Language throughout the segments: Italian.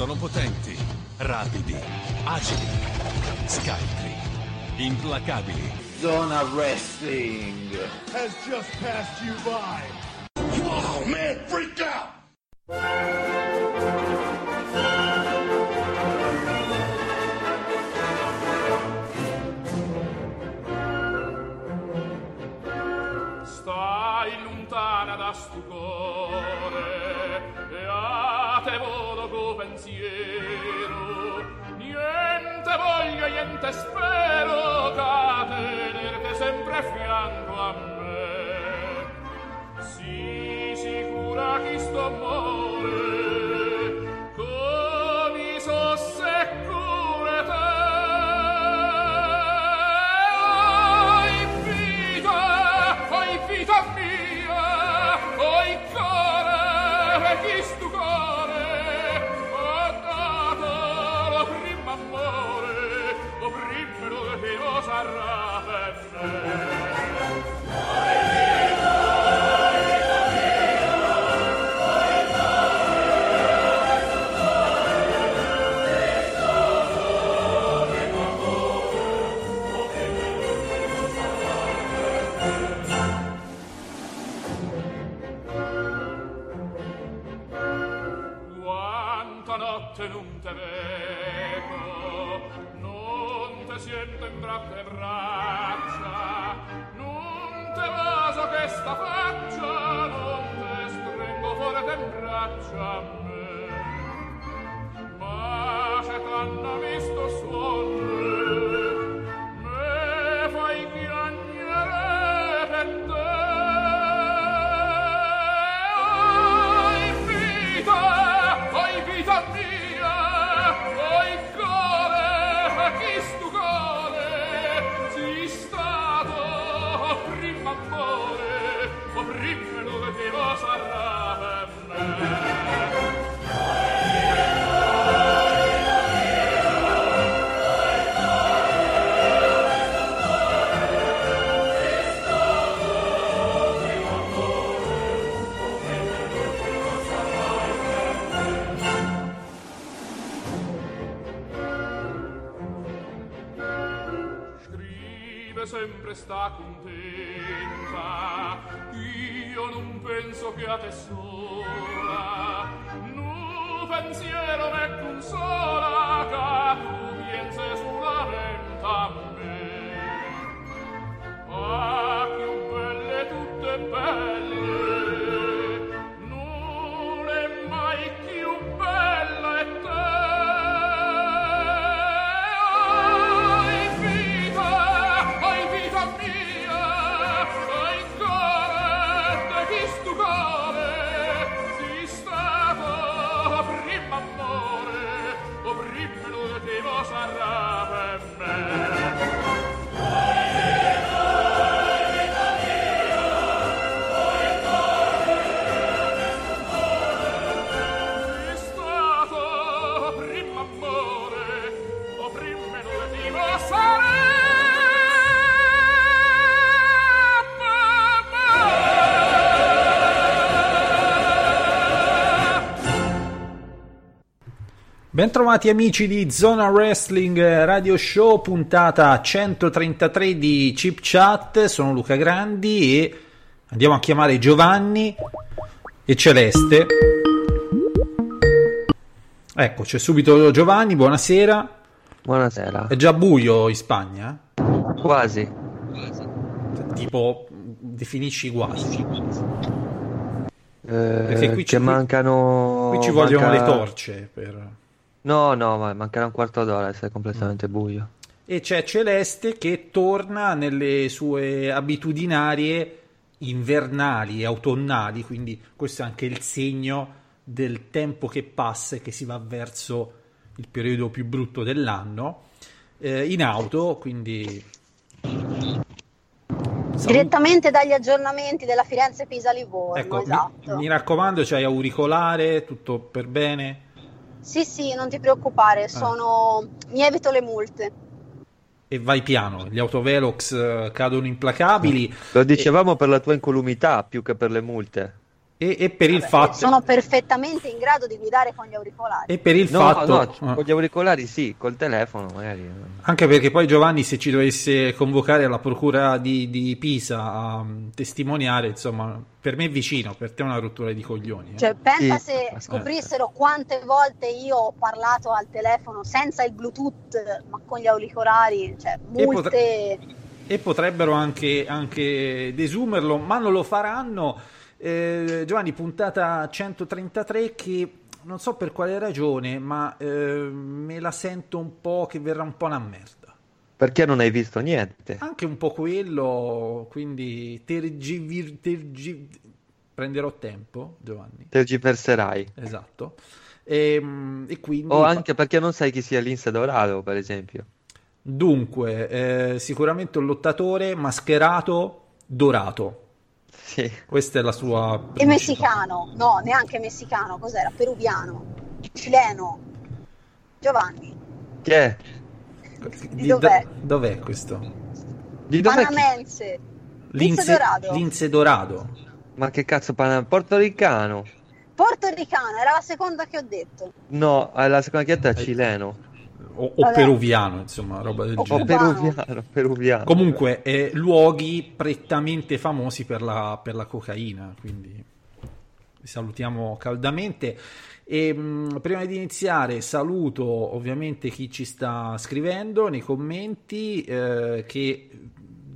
Sono potenti, rapidi, agili, scaltri, implacabili. Zona Wrestling has just passed you by. Wow, man, freak out! Stai lontana da stu pensiero. Niente voglio niente spero ca tenerti sempre a fianco a me. Si sicura chi sto amore. parave me penso Bentrovati amici di Zona Wrestling Radio Show, puntata 133 di Chip Chat. Sono Luca Grandi e andiamo a chiamare Giovanni e Celeste. Ecco, c'è subito Giovanni, buonasera. Buonasera. È già buio in Spagna? Quasi. Tipo, definisci quasi. Eh, qui che ci- mancano... Qui ci vogliono manca- le torce per... No, no, ma mancherà un quarto d'ora e sei completamente buio. E c'è Celeste che torna nelle sue abitudinarie invernali e autunnali, quindi questo è anche il segno del tempo che passa e che si va verso il periodo più brutto dell'anno. Eh, in auto, quindi Direttamente dagli aggiornamenti della Firenze Pisa Livorno, ecco, mi- esatto. mi, raccomando, c'hai auricolare, tutto per bene. Sì, sì, non ti preoccupare, sono... mi evito le multe. E vai piano, gli autovelox eh, cadono implacabili. Lo dicevamo per la tua incolumità più che per le multe. E, e per il Vabbè, fatto... Sono perfettamente in grado di guidare con gli auricolari. E per il No, fatto... no, eh. con gli auricolari sì, col telefono magari. Anche perché poi Giovanni, se ci dovesse convocare alla procura di, di Pisa a mm, testimoniare, insomma, per me è vicino, per te è una rottura di coglioni. eh. Cioè, pensa Sì. se scoprissero quante volte io ho parlato al telefono senza il Bluetooth, ma con gli auricolari, cioè E multe. E potrebbero anche, anche desumerlo, ma non lo faranno. Eh, Giovanni, puntata 133 che non so per quale ragione, ma eh, me la sento un po' che verrà un po' una merda. Perché non hai visto niente? Anche un po' quello, quindi tergivir- tergi- prenderò tempo, Giovanni. Tergiverserai. Esatto. E, mm, e quindi O anche perché non sai chi sia Lince Dorado, per esempio. dunque, eh, sicuramente un lottatore mascherato dorato. Sì. Questa è la sua E principale- messicano, no, neanche messicano, cos'era? Peruviano, cileno. Giovanni, Chi è? Di- dov'è? do- dov'è questo? Di dov'è panamense, Lince Dorado. Lince Dorado. Ma che cazzo, pana- portoricano? portoricano, era la seconda che ho detto. No, la seconda chietta è Eh, cileno. O, o peruviano, insomma, roba del O O genere. cubano. peruviano, peruviano. Comunque, eh, luoghi prettamente famosi per la, per la cocaina, quindi vi salutiamo caldamente. E, mh, prima di iniziare, saluto ovviamente chi ci sta scrivendo nei commenti, eh, che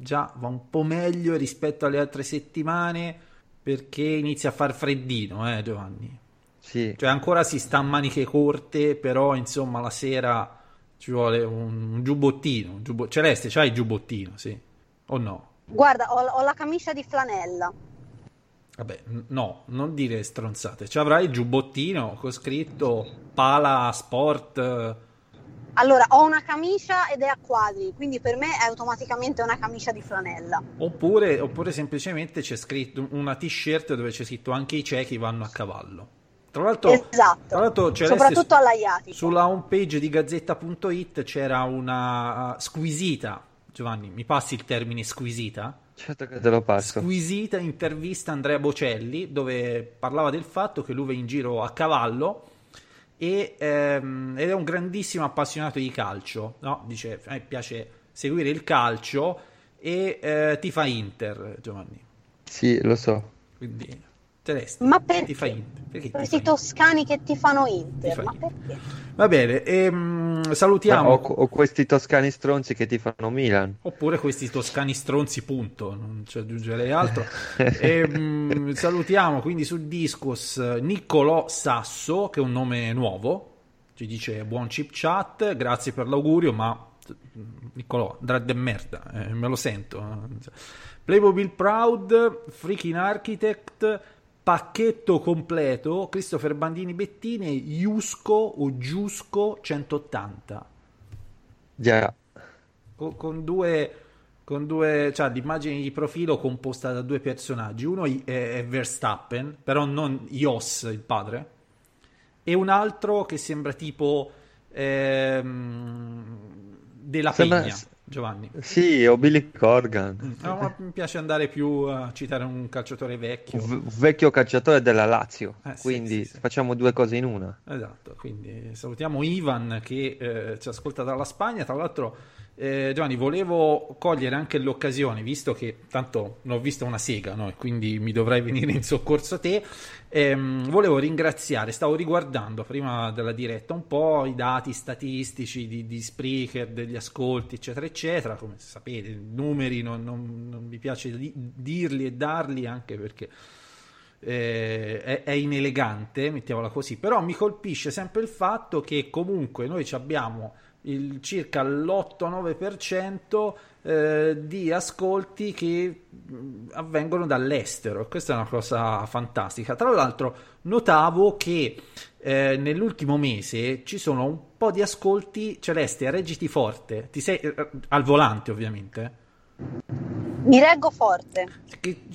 già va un po' meglio rispetto alle altre settimane perché inizia a far freddino, eh, Giovanni. Sì. Cioè, ancora si sta a maniche corte, però insomma la sera ci vuole un, un giubbottino. un giubbo- Celeste, c'hai il giubbottino, sì? O no? Guarda, ho, ho la camicia di flanella. Vabbè, no, non dire stronzate. Ci avrai il giubbottino con scritto Pala Sport. Allora, ho una camicia ed è a quadri, quindi per me è automaticamente una camicia di flanella. Oppure, oppure semplicemente c'è scritto una t-shirt dove c'è scritto anche i ciechi vanno a cavallo. Tra l'altro, esatto. tra l'altro Soprattutto all'Aiatico. Sulla homepage di Gazzetta.it c'era una uh, squisita, Giovanni, mi passi il termine squisita? Certo che te lo passo. Squisita intervista a Andrea Bocelli dove parlava del fatto che lui va in giro a cavallo e, ehm, ed è un grandissimo appassionato di calcio, no? Dice, a me piace seguire il calcio e eh, ti fa Inter, Giovanni. Sì, lo so. Quindi, Celeste, Ma perché? ti fa Inter? Perché ti fa Questi Inter? toscani che ti fanno Ti Inter, fa ma Inter. perché? Va bene, ehm, salutiamo. o, o questi toscani stronzi che ti fanno Milan. Oppure questi toscani stronzi, punto, non ci aggiungerei altro. Ehm, salutiamo quindi su Discos Niccolò Sasso, che è un nome nuovo, ci dice buon chip chat, grazie per l'augurio, ma Niccolò, andrà de merda, eh, me lo sento. Playmobil Proud, Freaking Architect, pacchetto completo, Christopher Bandini Bettine, Iusco o Giusco 180 Già. con, con due con due cioè l'immagine di profilo composta da due personaggi. Uno è, è Verstappen però non Jos il padre e un altro che sembra tipo ehm, della Sembra- Pegna Giovanni Sì, o Billy Corgan. No, ma mi piace andare più a citare un calciatore vecchio Un v- vecchio calciatore della Lazio. Eh, Quindi sì, sì. facciamo due cose in una. Esatto, quindi salutiamo Ivan che eh, ci ascolta dalla Spagna. Tra l'altro, eh, Giovanni, volevo cogliere anche l'occasione, visto che tanto non ho visto una sega, no? Quindi mi dovrai venire in soccorso te. Ehm, volevo ringraziare, stavo riguardando prima della diretta un po' i dati statistici di, di Spreaker, degli ascolti, eccetera, eccetera. Come sapete, numeri non, non- non mi piace di- dirli e darli anche perché eh, è, è inelegante, mettiamola così, però mi colpisce sempre il fatto che comunque noi ci abbiamo il, circa l'8-9% eh, di ascolti che mh, avvengono dall'estero questa è una cosa fantastica. Tra l'altro notavo che eh, nell'ultimo mese ci sono un po' di ascolti celeste, reggiti forte, ti sei eh, al volante ovviamente. Mi reggo forte.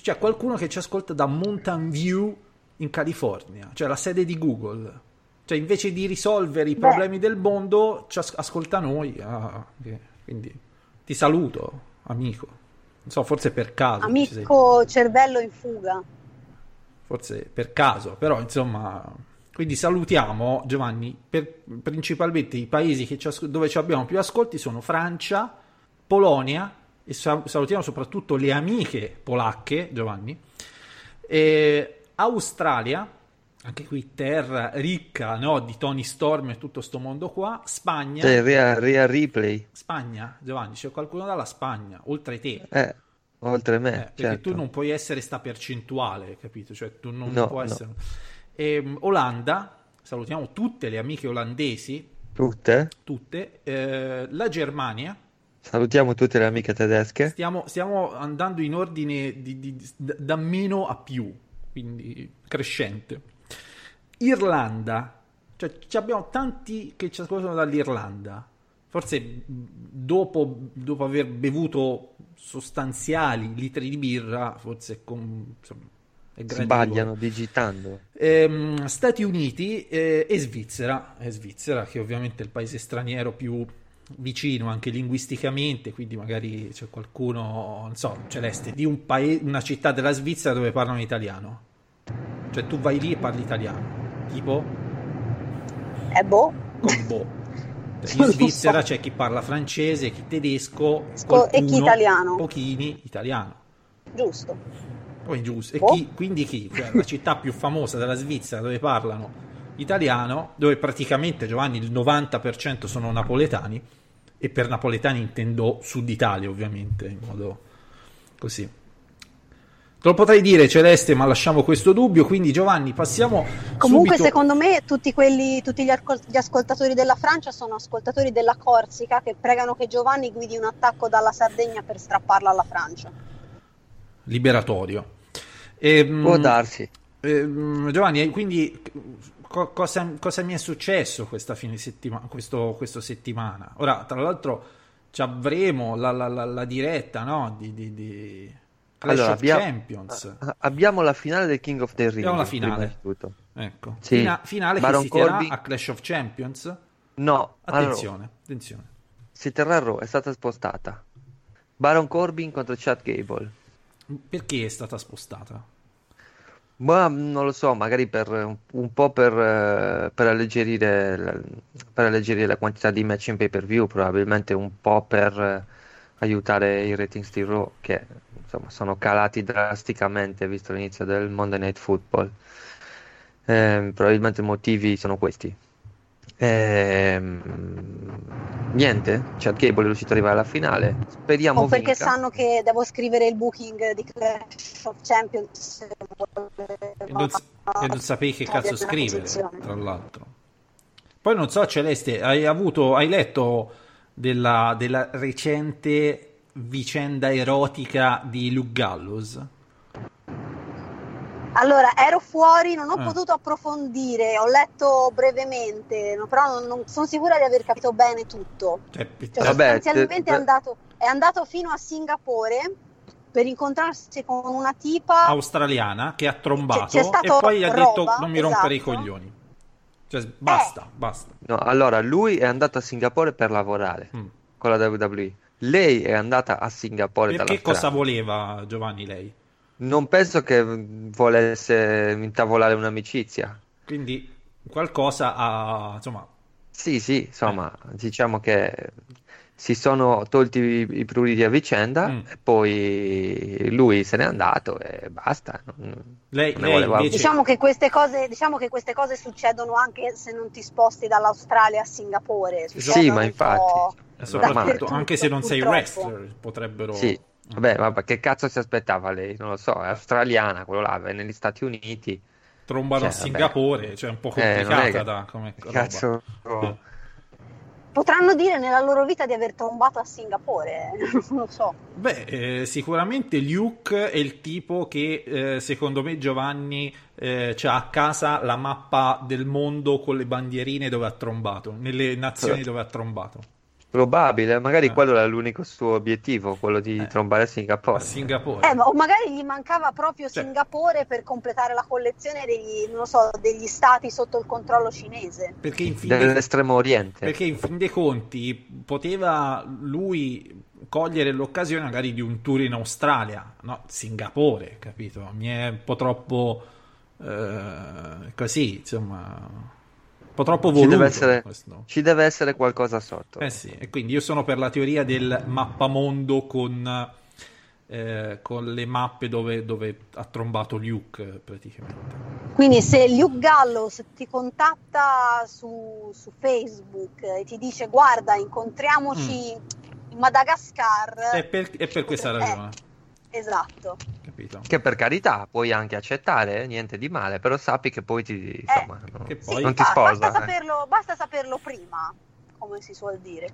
C'è qualcuno che ci ascolta da Mountain View in California, cioè la sede di Google. Cioè, invece di risolvere i Beh. problemi del mondo, ci as- ascolta noi. ah, che- quindi ti saluto, amico. Non so, forse per caso. Amico cervello in fuga. forse per caso, però insomma... Quindi salutiamo Giovanni, per, principalmente i paesi che ci asco- dove ci abbiamo più ascolti sono Francia, Polonia e sal- salutiamo soprattutto le amiche polacche, Giovanni, Australia, anche qui terra ricca no, di Tony Storm e tutto sto mondo qua, Spagna, Cioè, Ria, Ria Ripley, Spagna, Giovanni, c'è qualcuno dalla Spagna, oltre te. eh, oltre me, Eh, perché certo. tu non puoi essere sta percentuale, capito? Cioè, tu non No, puoi no. essere. Ehm, Olanda, salutiamo tutte le amiche olandesi, Tutte? tutte. Eh, la Germania, Salutiamo tutte le amiche tedesche. stiamo, stiamo andando in ordine di- di- da meno a più, quindi crescente. Irlanda, cioè ci abbiamo tanti che ci ascoltano dall'Irlanda. Forse dopo, dopo aver bevuto sostanziali litri di birra, forse con, insomma, è. Sbagliano digitando. Ehm, Stati Uniti eh, e Svizzera, e Svizzera che ovviamente è il paese straniero più vicino anche linguisticamente, quindi magari c'è qualcuno, non so, Celeste, di un paese, una città della Svizzera dove parlano italiano. Cioè tu vai lì e parli italiano, tipo Eh boh. come boh. In Svizzera c'è chi parla francese, chi tedesco, Sco- e chi qualcuno, italiano. pochini italiano. Giusto. Poi giusto. E Oh. chi- quindi chi? Cioè, la città più famosa della Svizzera dove parlano italiano, dove praticamente Giovanni il 90% sono napoletani e per napoletani intendo Sud Italia ovviamente, in modo così. Te lo potrei dire Celeste, ma lasciamo questo dubbio, quindi Giovanni passiamo Comunque, subito... secondo me, tutti, quelli, tutti gli, arcol- gli ascoltatori della Francia sono ascoltatori della Corsica che pregano che Giovanni guidi un attacco dalla Sardegna per strapparla alla Francia. liberatorio. Ehm, Può darsi. Ehm, Giovanni, quindi co- cosa, cosa mi è successo questa fine settimana, questo, questo settimana? Ora, tra l'altro, ci avremo la, la- la- la diretta no? di, di- di Clash Allora, of abbia- Champions. a- abbiamo la finale del King of the Ring. Abbiamo la finale. Ecco. Sì. Fina- finale Baron che si terrà Corbin- a Clash of Champions. No, Attenzione, attenzione. si terrà a Raw, è stata spostata. Baron Corbin contro Chad Gable. Perché è stata spostata? Ma non lo so, magari per un, po' per, eh, per alleggerire la, per alleggerire la quantità di match in pay-per-view, probabilmente un po' per eh, aiutare i ratings di Raw, che insomma sono calati drasticamente visto l'inizio del Monday Night Football. Ehm, probabilmente i motivi sono questi. Ehm, niente, Chad Gable è riuscito ad arrivare alla finale. Speriamo o perché vinca. sanno che devo scrivere il booking di Clash of Champions. E non, e non sapevi che cazzo Togliere la scrivere, tra l'altro. Poi non so, Celeste, hai avuto, hai letto della, della recente vicenda erotica di Luke Gallows? Allora, ero fuori, non ho Ah. potuto approfondire, ho letto brevemente, però non, non sono sicura di aver capito bene tutto. Cioè, Cioè, Vabbè, sostanzialmente te- è, andato, è andato fino a Singapore per incontrarsi con una tipa. australiana che ha trombato C'è- c'è e poi ha roba, detto non mi rompere i esatto. coglioni. Cioè, basta, Eh. basta. No, allora lui è andato a Singapore per lavorare Mm. con la WWE. Lei è andata a Singapore Perché dalla cosa strada. voleva Giovanni lei? Non penso che volesse intavolare un'amicizia. Quindi qualcosa ha, insomma, Sì, sì, insomma, Eh. diciamo che si sono tolti i, i pruriti a vicenda Mm. e poi lui se n'è andato e basta. Non- lei, non lei invece... Diciamo che, queste cose, diciamo che queste cose succedono anche se non ti sposti dall'Australia a Singapore. Sì, succedono ma un infatti. E soprattutto, dappertutto, anche se non sei wrestler, potrebbero... Sì, vabbè, vabbè, che cazzo si aspettava lei? Non lo so, è australiana, quello là, è negli Stati Uniti. trombano a Cioè, vabbè. Singapore, cioè è un po' Eh, complicata che- da come roba. Cazzo. Eh. Potranno dire nella loro vita di aver trombato a Singapore, non lo so. Beh, eh, sicuramente Luke è il tipo che eh, secondo me Giovanni eh, c'ha a casa la mappa del mondo con le bandierine dove ha trombato, nelle nazioni Certo. dove ha trombato. Probabile, magari Eh. quello era l'unico suo obiettivo, quello di Eh. trombare a A Singapore. Singapore. Eh, ma- o magari gli mancava proprio Cioè- Singapore per completare la collezione degli, non lo so, degli stati sotto il controllo cinese. Perché in, fin Dell'estremo oriente. perché in fin dei conti poteva lui cogliere l'occasione magari di un tour in Australia, no? Singapore, capito? Mi è un po' troppo eh, così, insomma, po' troppo Ci voluto. deve, essere, ci deve essere qualcosa sotto. Eh sì, e quindi io sono per la teoria del mappamondo con, eh, con le mappe dove, dove ha trombato Luke praticamente. Quindi se Luke Gallows ti contatta su, su Facebook e ti dice guarda incontriamoci in Madagascar, È per, è per questa ragione, eh, esatto. Capito? Che per carità puoi anche accettare, niente di male, però sappi che poi ti, insomma, no- Che Sì, poi- non ti sposa. basta, eh. saperlo, basta saperlo prima, come si suol dire.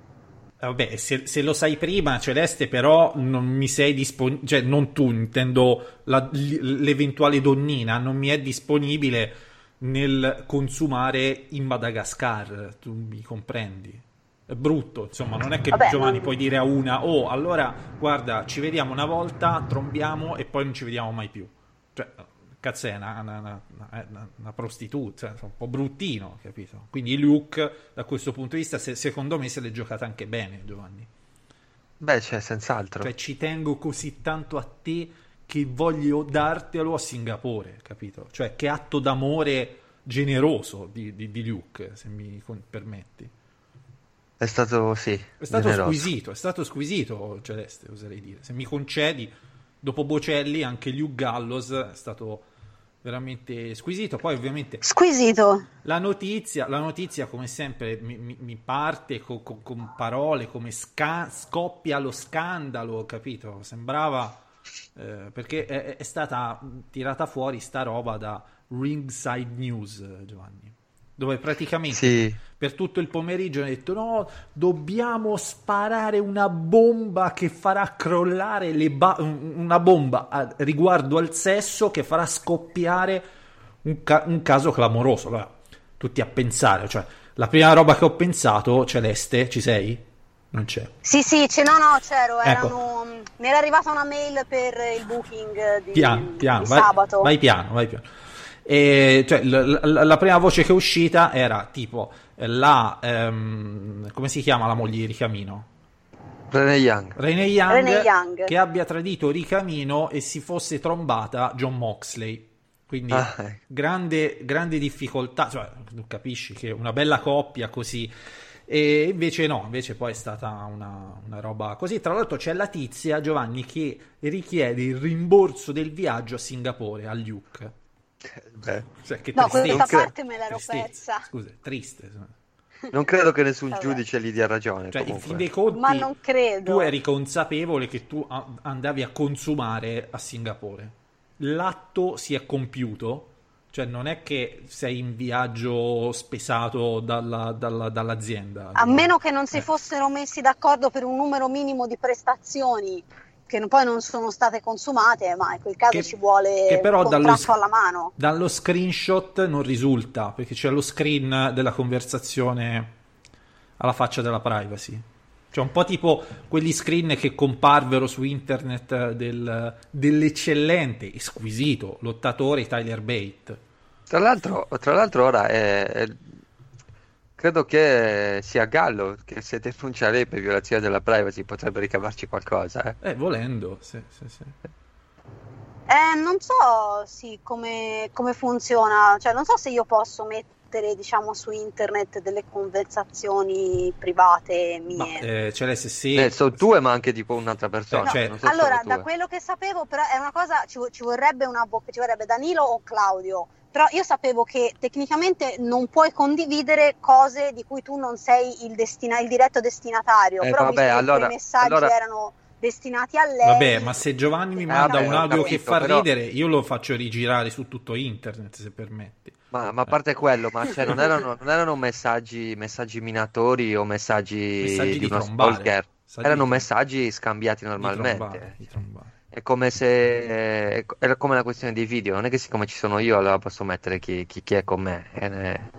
Eh, Vabbè, se, se lo sai prima, Celeste, però non mi sei disponibile, cioè non tu, intendo la- l'eventuale donnina, non mi è disponibile nel consumare in Madagascar, tu mi comprendi? È brutto, insomma, non è che Vabbè, Giovanni non- puoi dire a una, oh, allora, guarda, ci vediamo una volta, trombiamo e poi non ci vediamo mai più. Cioè, cazzo è una, una- una- una- una prostituta, cioè, un po' bruttino, capito? Quindi Luke, da questo punto di vista, se- secondo me se l'è giocata anche bene, Giovanni. Beh, c'è senz'altro. Cioè, ci tengo così tanto a te che voglio dartelo a Singapore, capito? Cioè, che atto d'amore generoso di, di- di Luke, se mi permetti. È stato, sì, È stato squisito, è stato squisito, Celeste, oserei dire. Se mi concedi, dopo Bocelli, anche Luke Gallows è stato veramente squisito. Poi, ovviamente, Squisito. la notizia, la notizia come sempre, mi, mi- mi parte co- co- con parole come sca- scoppia lo scandalo, capito? Sembrava... eh, perché è, è stata tirata fuori sta roba da Ringside News, Giovanni, dove praticamente Sì, per tutto il pomeriggio hanno detto no, dobbiamo sparare una bomba che farà crollare le ba- un- una bomba a- riguardo al sesso che farà scoppiare un, ca- un caso clamoroso. Allora, tutti a pensare, cioè, la prima roba che ho pensato, Celeste, ci sei? Non c'è. Sì, sì, c'è- no, no, c'ero, Ecco. erano, mi era arrivata una mail per il booking di, Piano, piano, di vai, sabato. vai piano, vai piano. E, cioè, l- l- la prima voce che è uscita era tipo la ehm, come si chiama la moglie di Ricamino? Rene Young. Renee Young, Renee Young. che abbia tradito Ricamino e si fosse trombata John Moxley. Quindi Ah, ecco. grande, grande difficoltà, cioè, tu capisci che una bella coppia così. E invece no, invece poi è stata una, una roba così. Tra l'altro c'è la tizia, Giovanni, che richiede il rimborso del viaggio a Singapore, a Luke. Beh, Cioè, che No, tristezza. questa parte me l'ero Tristezza. persa. Scusa, triste. insomma. non credo che nessun Vabbè. giudice gli dia ragione. Cioè, in fin dei conti, Ma non credo. tu eri consapevole che tu andavi a consumare a Singapore. L'atto si è compiuto, cioè non è che sei in viaggio spesato dalla- dalla- dall'azienda. A meno che non si Eh. fossero messi d'accordo per un numero minimo di prestazioni che poi non sono state consumate, ma in quel caso Che- ci vuole che però un dallo alla mano. Dallo screenshot non risulta, perché c'è lo screen della conversazione alla faccia della privacy. Cioè un po' tipo quegli screen che comparvero su internet del- dell'eccellente e squisito lottatore Tyler Bate. Tra l'altro, tra l'altro ora è, è- credo che sia Gallo che se denuncia lei per violazione della privacy potrebbe ricavarci qualcosa. eh. Eh, volendo, sì, sì, sì. Eh, non so sì, come, come funziona, cioè non so se io posso mettere diciamo su internet delle conversazioni private mie. Ma eh, Celeste, se... Eh, sono tue, ma anche tipo un'altra persona. Eh, cioè- solo Allora, da quello che sapevo, però è una cosa, ci, ci vorrebbe un avvocato, ci vorrebbe Danilo o Claudio, però io sapevo che tecnicamente non puoi condividere cose di cui tu non sei il, destina- il diretto destinatario, Eh, però vabbè, visto che allora- quei messaggi allora- erano destinati a lei, Vabbè, ma se Giovanni mi Eh, manda un audio capito, che fa però- ridere, io lo faccio rigirare su tutto internet, se permetti. Ma, ma a parte quello, ma cioè, non, erano, non erano messaggi, messaggi minatori o messaggi, Messaggi di di uno trombare. stalker. Messaggi Erano di- messaggi scambiati Di normalmente. trombare, di trombare. È come se eh, era come la questione dei video, non è che siccome ci sono io allora posso mettere chi, chi- chi è con me. Eh, ne-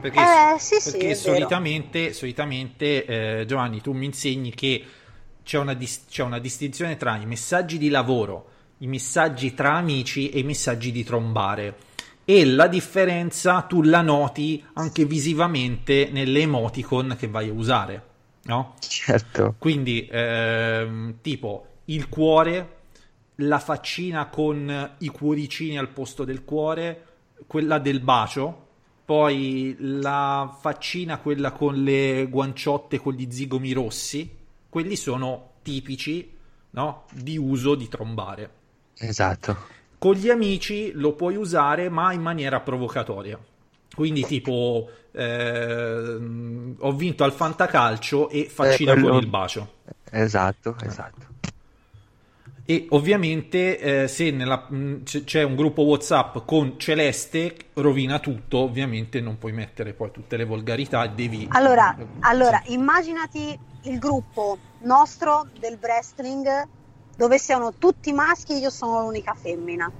Perché, Eh, sì, sì, perché è vero. solitamente, solitamente eh, Giovanni, tu mi insegni che c'è una, dis- c'è una distinzione tra i messaggi di lavoro, i messaggi tra amici e i messaggi di trombare. E la differenza tu la noti anche visivamente nelle emoticon che vai a usare, no? Certo. Quindi, ehm, tipo il cuore, la faccina con i cuoricini al posto del cuore, quella del bacio, poi la faccina, quella con le guanciotte con gli zigomi rossi, quelli sono tipici no? di uso di trombare. Esatto. Con gli amici lo puoi usare, ma in maniera provocatoria. Quindi, tipo, eh, ho vinto al fantacalcio e faccina Eh, quello- con il bacio. Esatto, esatto. E ovviamente, eh, se nella- c- c'è un gruppo WhatsApp con Celeste, rovina tutto. Ovviamente, non puoi mettere poi tutte le volgarità e devi. Allora, allora, immaginati il gruppo nostro del wrestling dove siano tutti maschi e io sono l'unica femmina.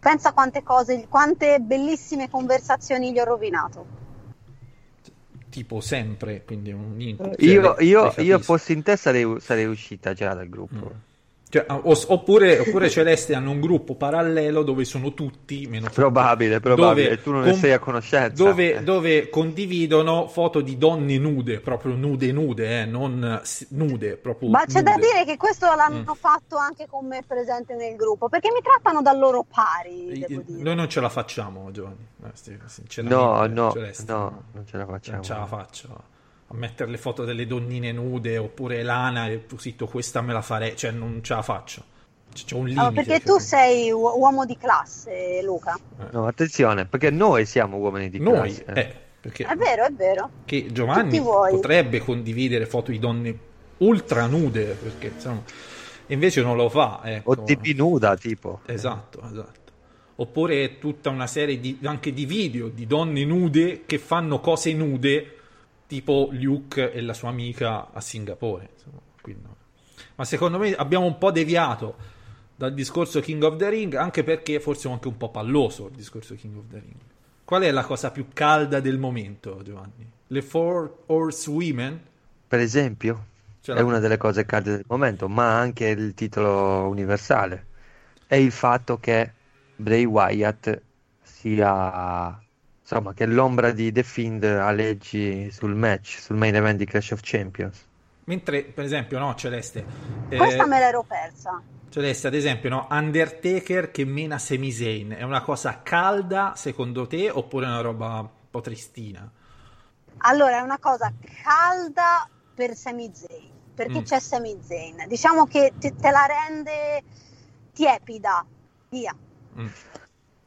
Pensa quante cose, quante bellissime conversazioni gli ho rovinato. tipo sempre, quindi un incubo. Eh, Io, io, io fossi in te sarei, sarei uscita già dal gruppo. Cioè, o- oppure, oppure Celeste hanno un gruppo parallelo dove sono tutti meno Probabile, probabile, dove tu non ne sei a conoscenza. Dove, Eh. dove condividono foto di donne nude, proprio nude nude, eh, non s- nude, proprio Ma c'è da dire che questo l'hanno Mm. fatto anche con me presente nel gruppo, perché mi trattano da loro pari, devo dire. Noi non ce la facciamo, Giovanni. Eh, No, no, Celeste, no, non ce la facciamo. Non ce la faccio mettere le foto delle donnine nude oppure Lana e tu zitto, questa me la farei, cioè non ce la faccio. C'è un limite. Ah, perché tu capito? sei u- uomo di classe, Luca. No, attenzione, perché noi siamo uomini di Noi, classe. eh, perché È vero, è vero. che Giovanni potrebbe condividere foto di donne ultra nude, perché insomma, invece non lo fa. Ecco. O tipi nuda, tipo. Esatto, esatto. Oppure tutta una serie di, anche di video di donne nude che fanno cose nude, tipo Luke e la sua amica a Singapore. insomma, quindi no. Ma secondo me abbiamo un po' deviato dal discorso King of the Ring, anche perché forse è anche un po' palloso il discorso King of the Ring. Qual è la cosa più calda del momento, Giovanni? Le Four Horsewomen? Per esempio, Cioè è la- una delle cose calde del momento, ma anche il titolo universale. È il fatto che Bray Wyatt sia, insomma, che l'ombra di The Fiend aleggi sul match, sul main event di Clash of Champions. Mentre, per esempio, no, Celeste. eh, Questa me l'ero persa. Celeste, ad esempio, no, Undertaker che mena Sami Zayn è una cosa calda secondo te oppure è una roba un po' tristina? Allora, è una cosa calda per Sami Zayn, perché Mm. c'è Sami Zayn. Diciamo che te, te la rende tiepida, via. Mm.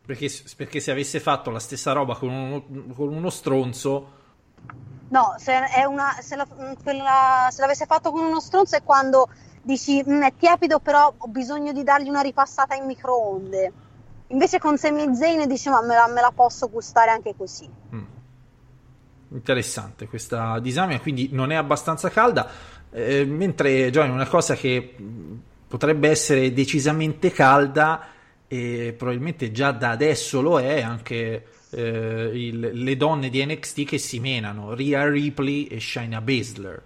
Perché, perché se avesse fatto la stessa roba con uno, con uno stronzo, No, se, è una, se, la- quella- se l'avesse fatto con uno stronzo è quando dici "Mm, è tiepido, però ho bisogno di dargli una ripassata in microonde. Invece con Sami Zayn dici ma me la, me la posso gustare anche così. mm. interessante questa disamina, quindi non è abbastanza calda. Eh, mentre Giovanni, una cosa che mh, potrebbe essere decisamente calda e probabilmente già da adesso lo è anche eh, il- le donne di NXT che si menano, Rhea Ripley e Shayna Baszler.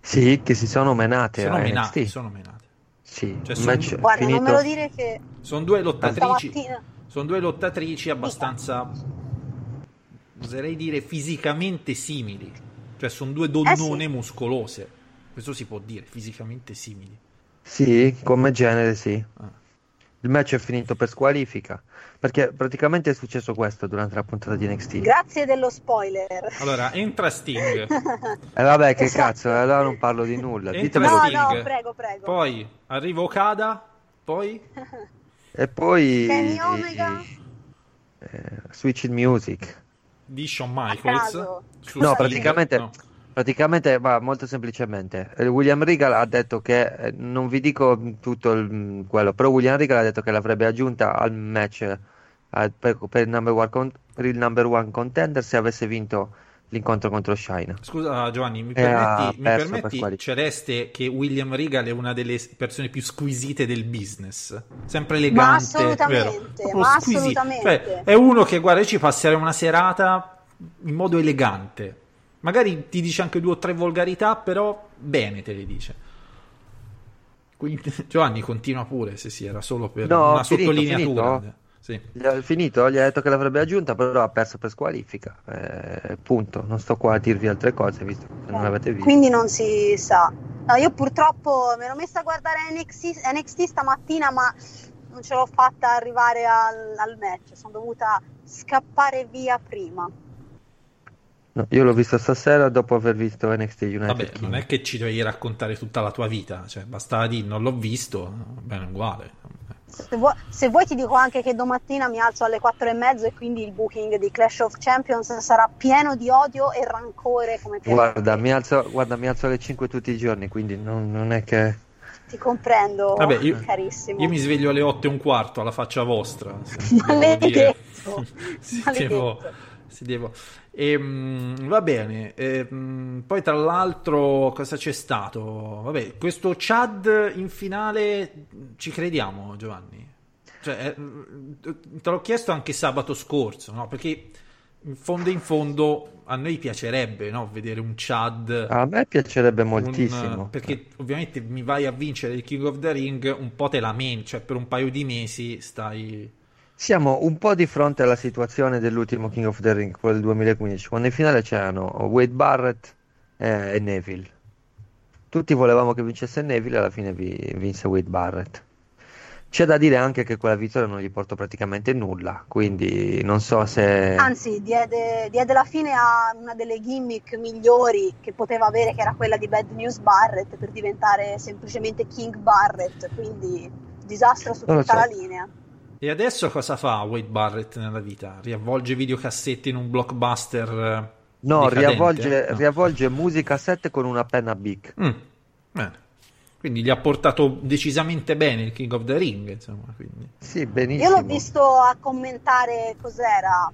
Sì, che si sono menate Sono a menate, NXT. sono menate. Sì, Cioè, sono- match Guarda, non me lo dire che Sono due lottatrici, sono due lottatrici abbastanza, oserei dire, fisicamente simili. Cioè, sono due donnone Eh sì. muscolose. Questo si può dire, fisicamente simili. Sì, come genere sì. Ah. Il match è finito per squalifica, perché praticamente è successo questo durante la puntata di NXT. Grazie dello spoiler. Allora, entra Sting, E vabbè, che Esatto. cazzo, allora non parlo di nulla. Entra Ditemelo. No, Sting. no, prego, prego. poi arriva Okada, poi E poi Kenny Omega. eh, Switch in Music. di Shawn Michaels. No, praticamente, No. Praticamente va molto semplicemente. William Regal ha detto che, eh, non vi dico tutto il- quello, però William Regal ha detto che l'avrebbe aggiunta al match eh, per, per il number one con- per il number one contender se avesse vinto l'incontro contro Shine. Scusa Giovanni, mi E permetti, mi permetti. Celeste che William Regal è una delle persone più squisite del business, sempre Ma elegante, assolutamente, vero? Ma squisito. assolutamente. Cioè, è uno che guarda, ci passerei una serata in modo elegante. Magari ti dice anche due o tre volgarità, però bene te le dice. Quindi, Giovanni continua pure se si era solo per No, una finito, sottolineatura. finito? Sì. Gli ha finito, gli ha detto che l'avrebbe aggiunta, però ha perso per squalifica. Eh, punto. Non sto qua a dirvi altre cose, visto che non l'avete visto. Quindi non si sa. No, io purtroppo mi ero messa a guardare NXT, NXT stamattina, ma non ce l'ho fatta arrivare al, al match, sono dovuta scappare via prima. No, io l'ho visto stasera dopo aver visto NXT United. Vabbè, Kingdom. non è che ci devi raccontare tutta la tua vita, cioè bastava dire non l'ho visto, bene uguale. Se vuoi, se vuoi ti dico anche che domattina mi alzo alle 4 e mezzo e quindi il booking di Clash of Champions sarà pieno di odio e rancore come Guarda mi, alzo, guarda, mi alzo alle 5 tutti i giorni, quindi non, non è che... Ti comprendo, Vabbè, io, carissimo. io mi sveglio alle 8 e un quarto alla faccia vostra. se devo Maledetto. dire. si Maledetto. devo, devo. Ehm, va bene, ehm, poi tra l'altro cosa c'è stato? Vabbè, questo Chad in finale ci crediamo Giovanni? Cioè, eh, te l'ho chiesto anche sabato scorso, no? Perché in fondo in fondo a noi piacerebbe no? vedere un Chad A me piacerebbe un- moltissimo. perché ovviamente mi vai a vincere il King of the Ring, un po' te lamenti, cioè per un paio di mesi stai... Siamo un po' di fronte alla situazione dell'ultimo King of the Ring, quello del 2015, quando in finale c'erano Wade Barrett eh, e Neville. Tutti volevamo che vincesse Neville, alla fine vi- vinse Wade Barrett. C'è da dire anche che quella vittoria non gli portò praticamente nulla, quindi non so se... Anzi, diede, diede la fine a una delle gimmick migliori che poteva avere, che era quella di Bad News Barrett, per diventare semplicemente King Barrett, quindi disastro su tutta so. la linea. E adesso cosa fa Wade Barrett nella vita? Riavvolge videocassette in un blockbuster? eh, No, riavvolge, No. riavvolge musica 7 con una penna Bic. Mm, bene. Quindi gli ha portato decisamente bene il King of the Ring, insomma, quindi. Sì, benissimo. Io l'ho visto a commentare cos'era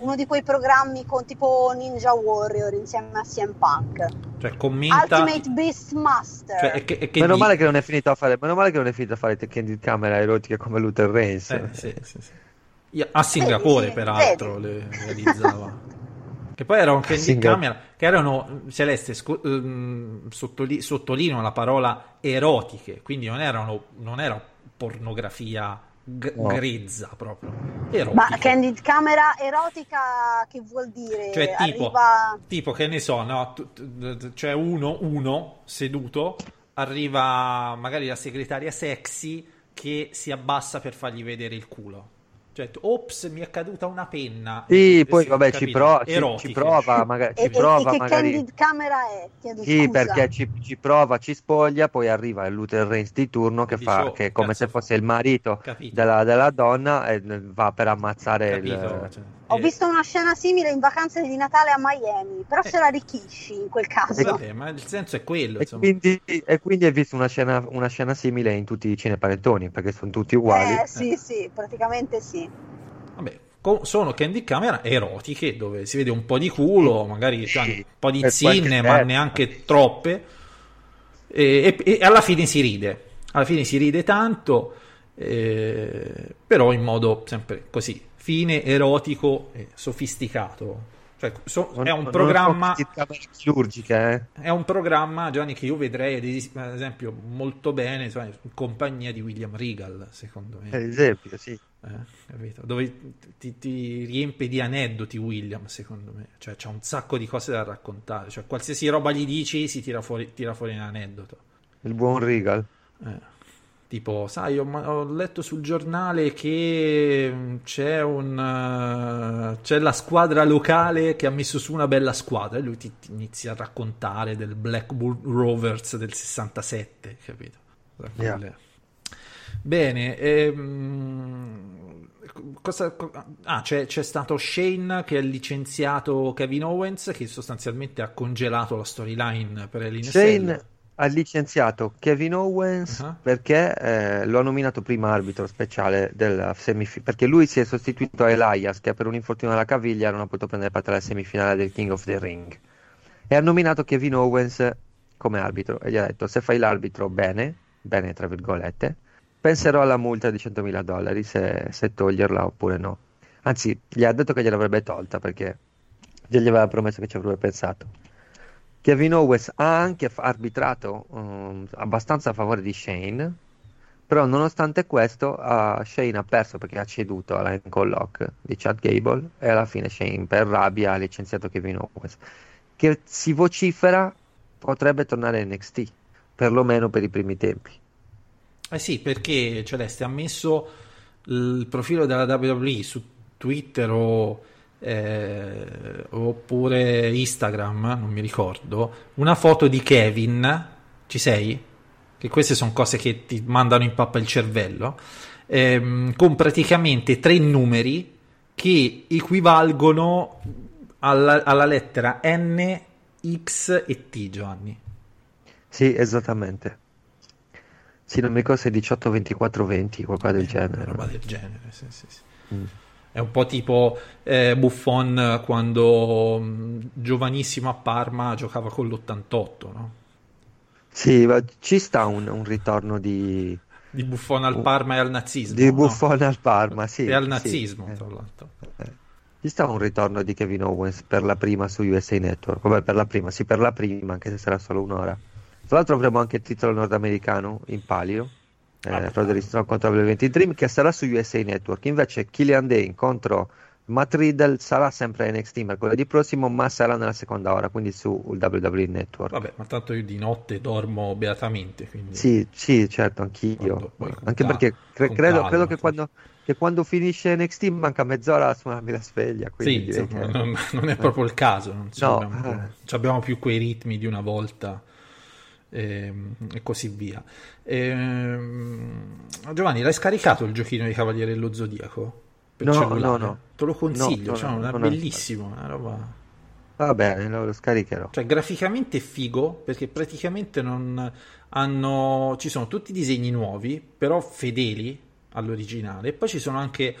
uno di quei programmi con tipo Ninja Warrior insieme a CM Punk. Cioè commenta... Ultimate Beastmaster. Cioè, è che, è che Meno lì- male che non è finito a fare, meno male che non è finito a fare te candid camera erotiche come Luther Reigns. Eh, sì, sì, sì. A Singapore, Vedi, peraltro, le realizzava. che poi era un Singa- camera, che erano, Celeste, scu- ehm, sottoli- sottolineo la parola erotiche, quindi non erano, non era pornografia g- No. grezza proprio, Ma erotiche. candid camera erotica che vuol dire? Cioè, tipo, Arriva... tipo, che ne so, no? c'è uno, uno seduto, arriva magari la segretaria sexy che si abbassa per fargli vedere il culo. Cioè, ops, mi è caduta una penna. Sì, poi vabbè, ci, pro- ci- ci prova, magari, ci e- prova e che magari. candid camera è? Chiedo Sì, scusa. perché ci, ci prova, ci spoglia, poi arriva il Luther Reigns di turno che Dice, fa "Oh, che è come cazzo, se fosse il marito della, della donna e va per ammazzare Capito? il... Cioè, Ho eh, visto una scena simile in vacanze di Natale a Miami, però Eh. se la arricchisci in quel caso. vabbè, ma il senso è quello, E insomma. quindi, e quindi hai visto una scena, una scena simile in tutti i cinepanettoni, perché sono tutti uguali. Eh sì, sì, praticamente sì. Vabbè, co- sono candy camera erotiche dove si vede un po' di culo, magari Sì, cioè, un po' di zinne, ma neanche troppe. E, e- e alla fine si ride. Alla fine si ride tanto, eh, però in modo sempre così fine, erotico e sofisticato. Cioè, so- Non- è un programma. chirurgiche, eh. È un programma, Giovanni, che io vedrei ad es- ad esempio molto bene insomma, in compagnia di William Regal, secondo me. Per esempio, sì. Eh? Dove ti, ti riempie di aneddoti William, secondo me. Cioè, c'ha un sacco di cose da raccontare. Cioè, qualsiasi roba gli dici, si tira fuori, tira fuori un aneddoto. Il buon Regal. Eh, Tipo, sai, ho, ho letto sul giornale che mm, c'è un eh, c'è la squadra locale che ha messo su una bella squadra e lui ti, ti inizia a raccontare del Blackburn Rovers del 67, capito? Yeah. Bene, ehm, cosa, co- ah, c'è, c'è stato Shane che ha licenziato Kevin Owens che sostanzialmente ha congelato la storyline per Hell in a Shane. Ha licenziato Kevin Owens Ah. perché eh, lo ha nominato prima arbitro speciale della semifinale perché lui si è sostituito a Elias che per un infortunio alla caviglia non ha potuto prendere parte alla semifinale del King of the Ring e ha nominato Kevin Owens come arbitro e gli ha detto se fai l'arbitro bene, bene tra virgolette, penserò alla multa di 100.000 dollari se, se toglierla oppure no. Anzi, gli ha detto che gliel'avrebbe tolta perché gli aveva promesso che ci avrebbe pensato. Kevin Owens ha anche arbitrato um, abbastanza a favore di Shane, però nonostante questo uh, Shane ha perso perché ha ceduto alla ankle lock di Chad Gable e alla fine Shane per rabbia ha licenziato Kevin Owens, che si vocifera potrebbe tornare NXT, perlomeno per i primi tempi. Eh sì, perché Celeste ha messo il profilo della WWE su Twitter o, eh, oppure Instagram, non mi ricordo, una foto di Kevin, ci sei? Che queste sono cose che ti mandano in pappa il cervello, ehm, con praticamente tre numeri che equivalgono alla, alla lettera N, X e T, Giovanni. Sì, esattamente. Sì, non mi ricordo se 18, 24, 20, qualcosa del genere. Roba del genere, sì, sì, sì. Mm. È un po' tipo eh, Buffon quando mh, giovanissimo a Parma giocava con l'88, no? Sì, ma ci sta un, un ritorno di... Di Buffon al Parma e al nazismo. Di Buffon no? al Parma, sì. E al nazismo, sì. tra l'altro. Eh. Ci sta un ritorno di Kevin Owens per la prima su USA Network. Vabbè, per la prima, sì, per la prima, anche se sarà solo un'ora. Tra l'altro avremo anche il titolo nordamericano in palio, eh, Roderick Strong contro Velvet Dream, che sarà su USA Network. Invece Killian Dane contro Matt Riddle sarà sempre NXT mercoledì prossimo, ma sarà nella seconda ora, quindi su WWE Network. Vabbè, ma tanto io di notte dormo beatamente. Quindi... Sì, sì, certo, anch'io. Anche cal- perché cre- credo, calma, credo che, quando, che, quando, finisce NXT manca mezz'ora a suonarmi la sveglia. Sì, insomma, che... non, non, è proprio il caso, non no. abbiamo, abbiamo più quei ritmi di una volta e, ehm, e così via. E, ehm, Giovanni, l'hai scaricato il giochino di Cavaliere dello Zodiaco? no, cellulare? no, no. Te lo consiglio, no, no, cioè, è bellissimo, una roba... Va bene, lo, lo, scaricherò. Cioè, graficamente è figo perché praticamente non hanno. Ci sono tutti i disegni nuovi, però fedeli all'originale. E poi ci sono anche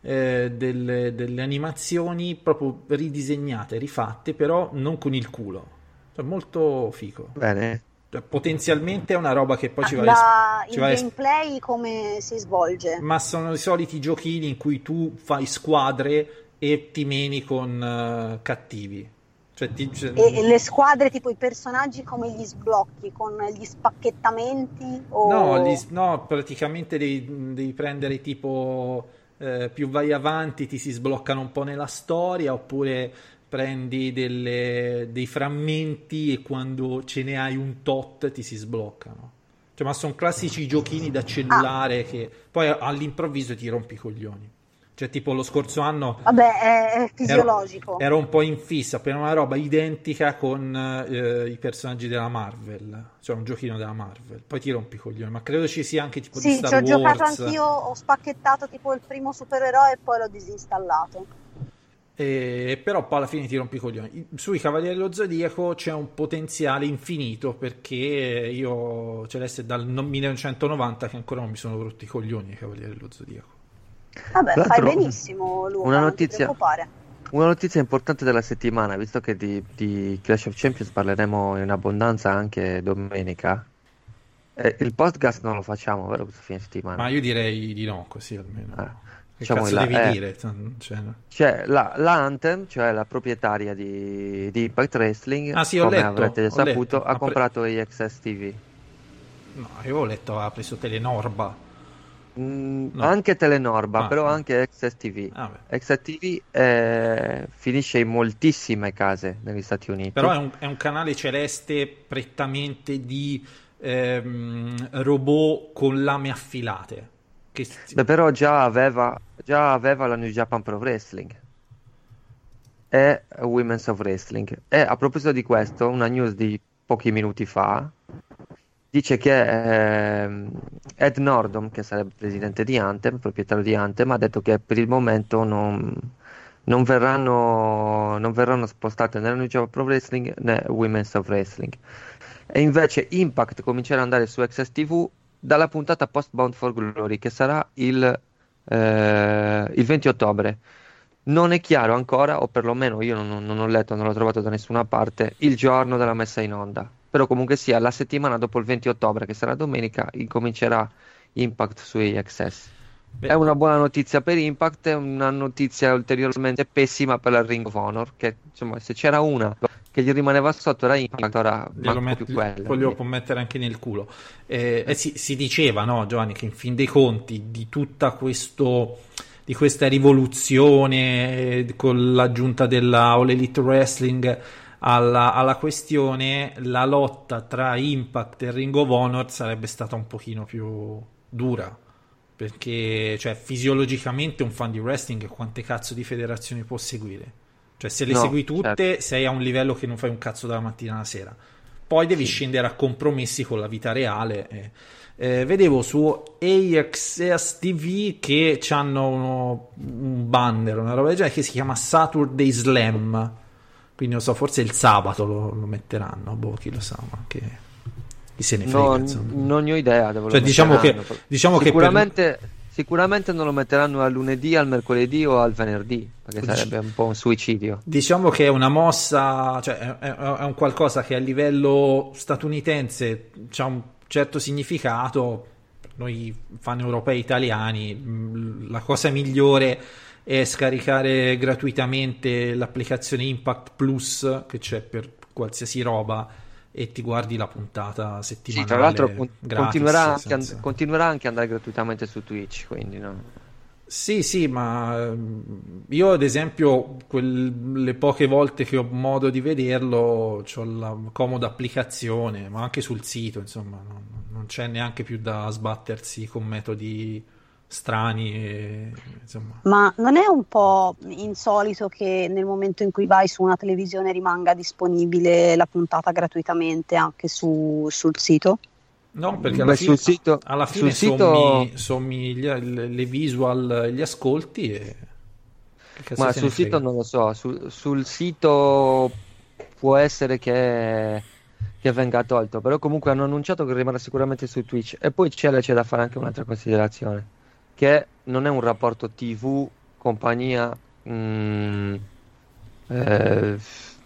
eh, delle, delle, animazioni proprio ridisegnate, rifatte, però non con il culo. Cioè, molto figo. Bene. Cioè, potenzialmente è una roba che poi ci va a il gameplay come si svolge? Ma sono i soliti giochini in cui tu fai squadre e ti meni con uh, cattivi. Cioè, ti... e, le squadre tipo i personaggi come gli sblocchi? Con gli spacchettamenti o... no, gli, no praticamente devi, devi prendere tipo eh, più vai avanti ti si sbloccano un po' nella storia oppure prendi delle, dei frammenti e quando ce ne hai un tot ti si sbloccano. Cioè, ma sono classici giochini da cellulare ah. che poi all'improvviso ti rompi i coglioni. Cioè, tipo lo scorso anno. Vabbè, è, fisiologico. Ero, ero, un po' in fissa per una roba identica con eh, i personaggi della Marvel. Cioè, un giochino della Marvel. Poi ti rompi i coglioni. Ma credo ci sia anche tipo sì, di Star. Sì, ci ho giocato anch'io. Ho spacchettato tipo il primo supereroe e poi l'ho disinstallato. Eh, però poi alla fine ti rompi i coglioni. Sui Cavalieri dello Zodiaco c'è un potenziale infinito perché io Celeste dal 1990 che ancora non mi sono rotti i coglioni i Cavalieri dello Zodiaco. Vabbè, fai benissimo Luca, una notizia, una notizia importante della settimana, visto che di, di, Clash of Champions parleremo in abbondanza anche domenica. Eh, il podcast non lo facciamo, vero, questo fine settimana? Ma io direi di no, così almeno. Eh. Che diciamo cazzo la, devi eh, dire? Cioè, cioè la, la, Anthem, cioè la proprietaria di, di Impact Wrestling, ah, sì, come letto, avrete saputo, letto. ha comprato pre... EXS TV. No, io ho letto ha preso Telenorba. Mm, no. Anche Telenorba, ah, però no. anche XS TV. Ah, XS TV eh, finisce in moltissime case negli Stati Uniti. Però è un, è un canale celeste prettamente di ehm, robot con lame affilate. Che... Beh, però già aveva, già aveva la New Japan Pro Wrestling e Women's of Wrestling. E a proposito di questo, una news di pochi minuti fa dice che eh, Ed Nordom, che sarebbe presidente di Anthem, proprietario di Anthem, ha detto che per il momento non, non, verranno, non verranno spostate né la New Japan Pro Wrestling né Women's of Wrestling. E invece Impact comincerà ad andare su XS TV dalla puntata post Bound for Glory che sarà il, eh, il 20 ottobre. Non è chiaro ancora, o perlomeno io non, non ho letto, non l'ho trovato da nessuna parte, il giorno della messa in onda. Però comunque sia, la settimana dopo il 20 ottobre, che sarà domenica, incomincerà Impact su AXS. Beh. È una buona notizia per Impact, è una notizia ulteriormente pessima per la Ring of Honor, che insomma se c'era una che gli rimaneva sotto era Impact, ora glielo met- più quello. Poi glielo può mettere anche nel culo. Eh, eh, si, si, diceva, no, Giovanni, che in fin dei conti di tutta questo, di questa rivoluzione eh, con l'aggiunta della All Elite Wrestling alla, alla questione, la lotta tra Impact e Ring of Honor sarebbe stata un pochino più dura. Perché, cioè, fisiologicamente un fan di wrestling quante cazzo di federazioni può seguire? Cioè, se le No, segui tutte, certo. sei a un livello che non fai un cazzo dalla mattina alla sera. Poi devi scendere a compromessi con la vita reale. eh. Eh, vedevo su AXS TV che hanno uno- un banner, una roba del genere che si chiama Saturday Slam. Quindi non so, forse il sabato lo, lo metteranno, boh, chi lo sa, ma che chi se ne frega, No, non ne ho idea Cioè, lo diciamo che- diciamo che per- sicuramente, non lo metteranno al lunedì, al mercoledì o al venerdì, perché sarebbe un po' un suicidio. Diciamo che è una mossa, cioè è, un qualcosa che a livello statunitense ha un certo significato. Per Noi fan europei italiani, la cosa migliore è scaricare gratuitamente l'applicazione Impact Plus che c'è per qualsiasi roba e ti guardi la puntata Sì, settimanale. tra l'altro con- gratis, continuerà, anche, senza- continuerà anche ad andare gratuitamente su Twitch, quindi no. Sì, sì, ma ehm, io ad esempio quel- le poche volte che ho modo di vederlo ho la comoda applicazione, ma anche sul sito, insomma, non, non c'è neanche più da sbattersi con metodi strani e, insomma. Ma non è un po' insolito che nel momento in cui vai su una televisione rimanga disponibile la puntata gratuitamente anche su- sul sito? No, perché Beh, alla fine, sul sito- alla fine sul sito- sommi, sommi gli- le, visual, gli ascolti e... Ma sul sito non lo so, sul, sul sito può essere che, che venga tolto, però comunque hanno annunciato che rimarrà sicuramente su Twitch. E poi c'è, c'è da fare anche un'altra considerazione, che non è un rapporto TV, compagnia, mm, eh,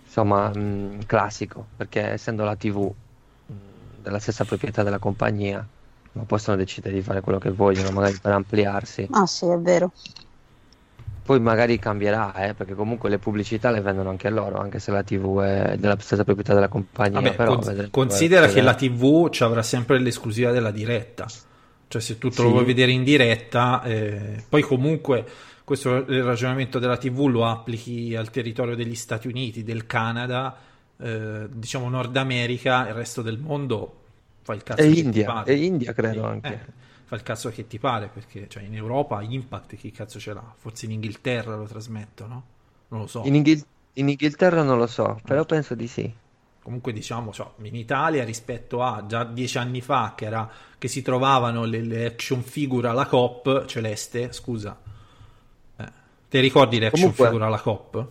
insomma, mm, classico, perché essendo la TV mm, della stessa proprietà della compagnia, non possono decidere di fare quello che vogliono, magari per ampliarsi. Ah sì, è vero. Poi magari cambierà, eh, perché comunque le pubblicità le vendono anche loro, anche se la TV è della stessa proprietà della compagnia. Vabbè, però cons- vedremo- considera che la TV ci avrà sempre l'esclusiva della diretta. Cioè, se tu te lo Sì. vuoi vedere in diretta, eh, poi comunque questo il ragionamento della TV lo applichi al territorio degli Stati Uniti, del Canada, eh, diciamo Nord America, il resto del mondo fa il cazzo E che ti India, pare. e India credo Eh, anche. eh, fa il cazzo che ti pare, perché cioè, in Europa Impact chi cazzo ce l'ha? Forse in Inghilterra lo trasmettono? Non lo so. In, Inghil- in Inghilterra non lo so, però penso di sì. Comunque diciamo, cioè, in Italia rispetto a già dieci anni fa che, era, che si trovavano le, le action figure alla COP celeste, scusa, eh, ti ricordi le action Comunque- figure alla COP?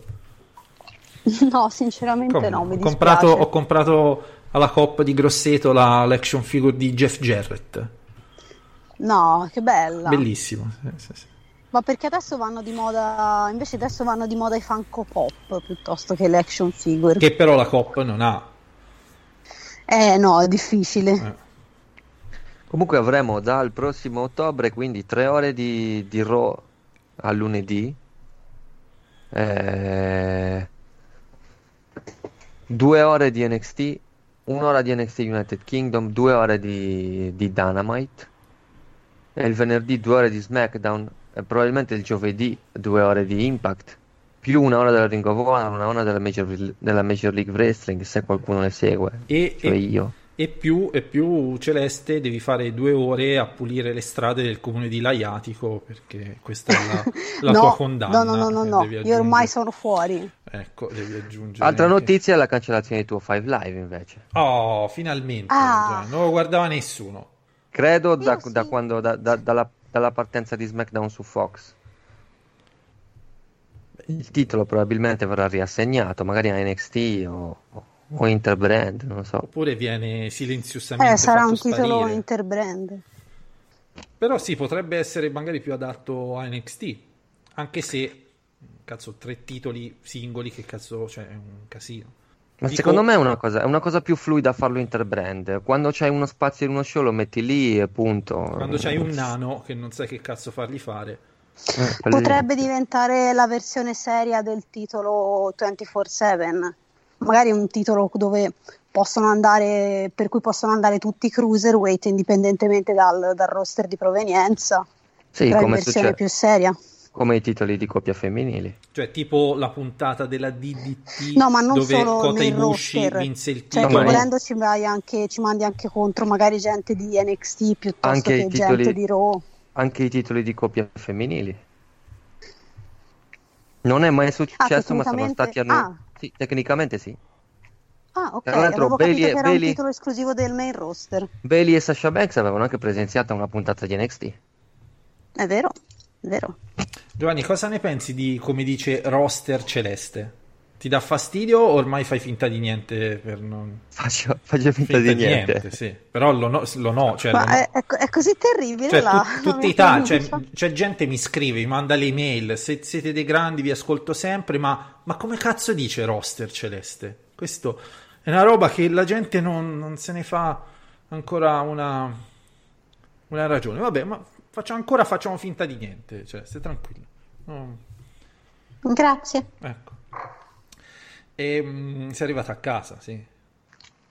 No, sinceramente Come? no, mi comprato, ho comprato alla COP di Grosseto la, l'action figure di Jeff Jarrett, No, che bella. bellissimo. sì, sì, sì. Ma perché adesso vanno di moda, invece adesso vanno di moda i Funko Pop piuttosto che le action figure. Che però la COP non ha. Eh no, è difficile. Eh. Comunque avremo dal prossimo ottobre, quindi tre ore di, di Raw a lunedì, eh, due ore di NXT, un'ora di NXT United Kingdom, due ore di, di Dynamite, e il venerdì due ore di SmackDown, probabilmente il giovedì due ore di Impact, più una ora della Ring of Honor, una ora della Major, della Major League Wrestling, se qualcuno le segue, E, cioè e- io. e più, e più Celeste devi fare due ore a pulire le strade del comune di Laiatico perché questa è la, la no, tua condanna. no, no, no, no, io ormai sono fuori. Ecco, devi aggiungere Altra anche- notizia è la cancellazione di tuo 5 Live invece. Oh, finalmente. Ah. non lo guardava nessuno. Credo da, sì. da quando, da- da- dalla, dalla partenza di SmackDown su Fox. Il titolo probabilmente verrà riassegnato, magari a NXT o, o Interbrand, non lo so. Oppure viene silenziosamente Eh, sarà fatto un titolo sparire. interbrand. Però sì, potrebbe essere magari più adatto a NXT. Anche se, cazzo, tre titoli singoli, che cazzo, cioè, è un casino. Ma Dico- secondo me è una cosa, è una cosa più fluida farlo interbrand. Quando c'hai uno spazio in uno show lo metti lì e punto. Quando c'hai un nano che non sai che cazzo fargli fare. Eh. Potrebbe diventare la versione seria del titolo 24/7. Magari un titolo dove possono andare, per cui possono andare tutti i cruiserweight indipendentemente dal, dal roster di provenienza. Sì, come versione succede. più seria. Come i titoli di coppia femminili. Cioè, tipo la puntata della DDT No, ma non dove solo Kota Ibushi roster. vinse il Cioè, titolo. che No, ma- volendo ci, vai anche, ci mandi anche contro magari gente di NXT piuttosto Anche che titoli- gente di Raw. Anche i titoli di coppia femminili. Non è mai successo, ma sono stati annu- ah. Sì, tecnicamente sì. Ah, ok, Tra l'altro, Bailey capito e- che era un Bailey- titolo esclusivo del main roster. Bailey e Sasha Banks avevano anche presenziato una puntata di NXT. È vero, vero. Giovanni, cosa ne pensi di, come dice, roster celeste? Ti dà fastidio o ormai fai finta di niente per non... Faccio, faccio finta, di niente. sì. Però lo no, lo no, cioè, Ma lo no. è, è- è così terribile Cioè, la... tu- tutti i ta- cioè, c'è gente mi scrive, mi manda le email, se siete dei grandi vi ascolto sempre, ma, ma come cazzo dice roster celeste? Questo è una roba che la gente non, non se ne fa ancora una, una ragione. Vabbè, ma facciamo, ancora facciamo finta di niente, cioè, stai tranquillo. No, Grazie. ecco. E, mm, sei arrivata a casa, sì.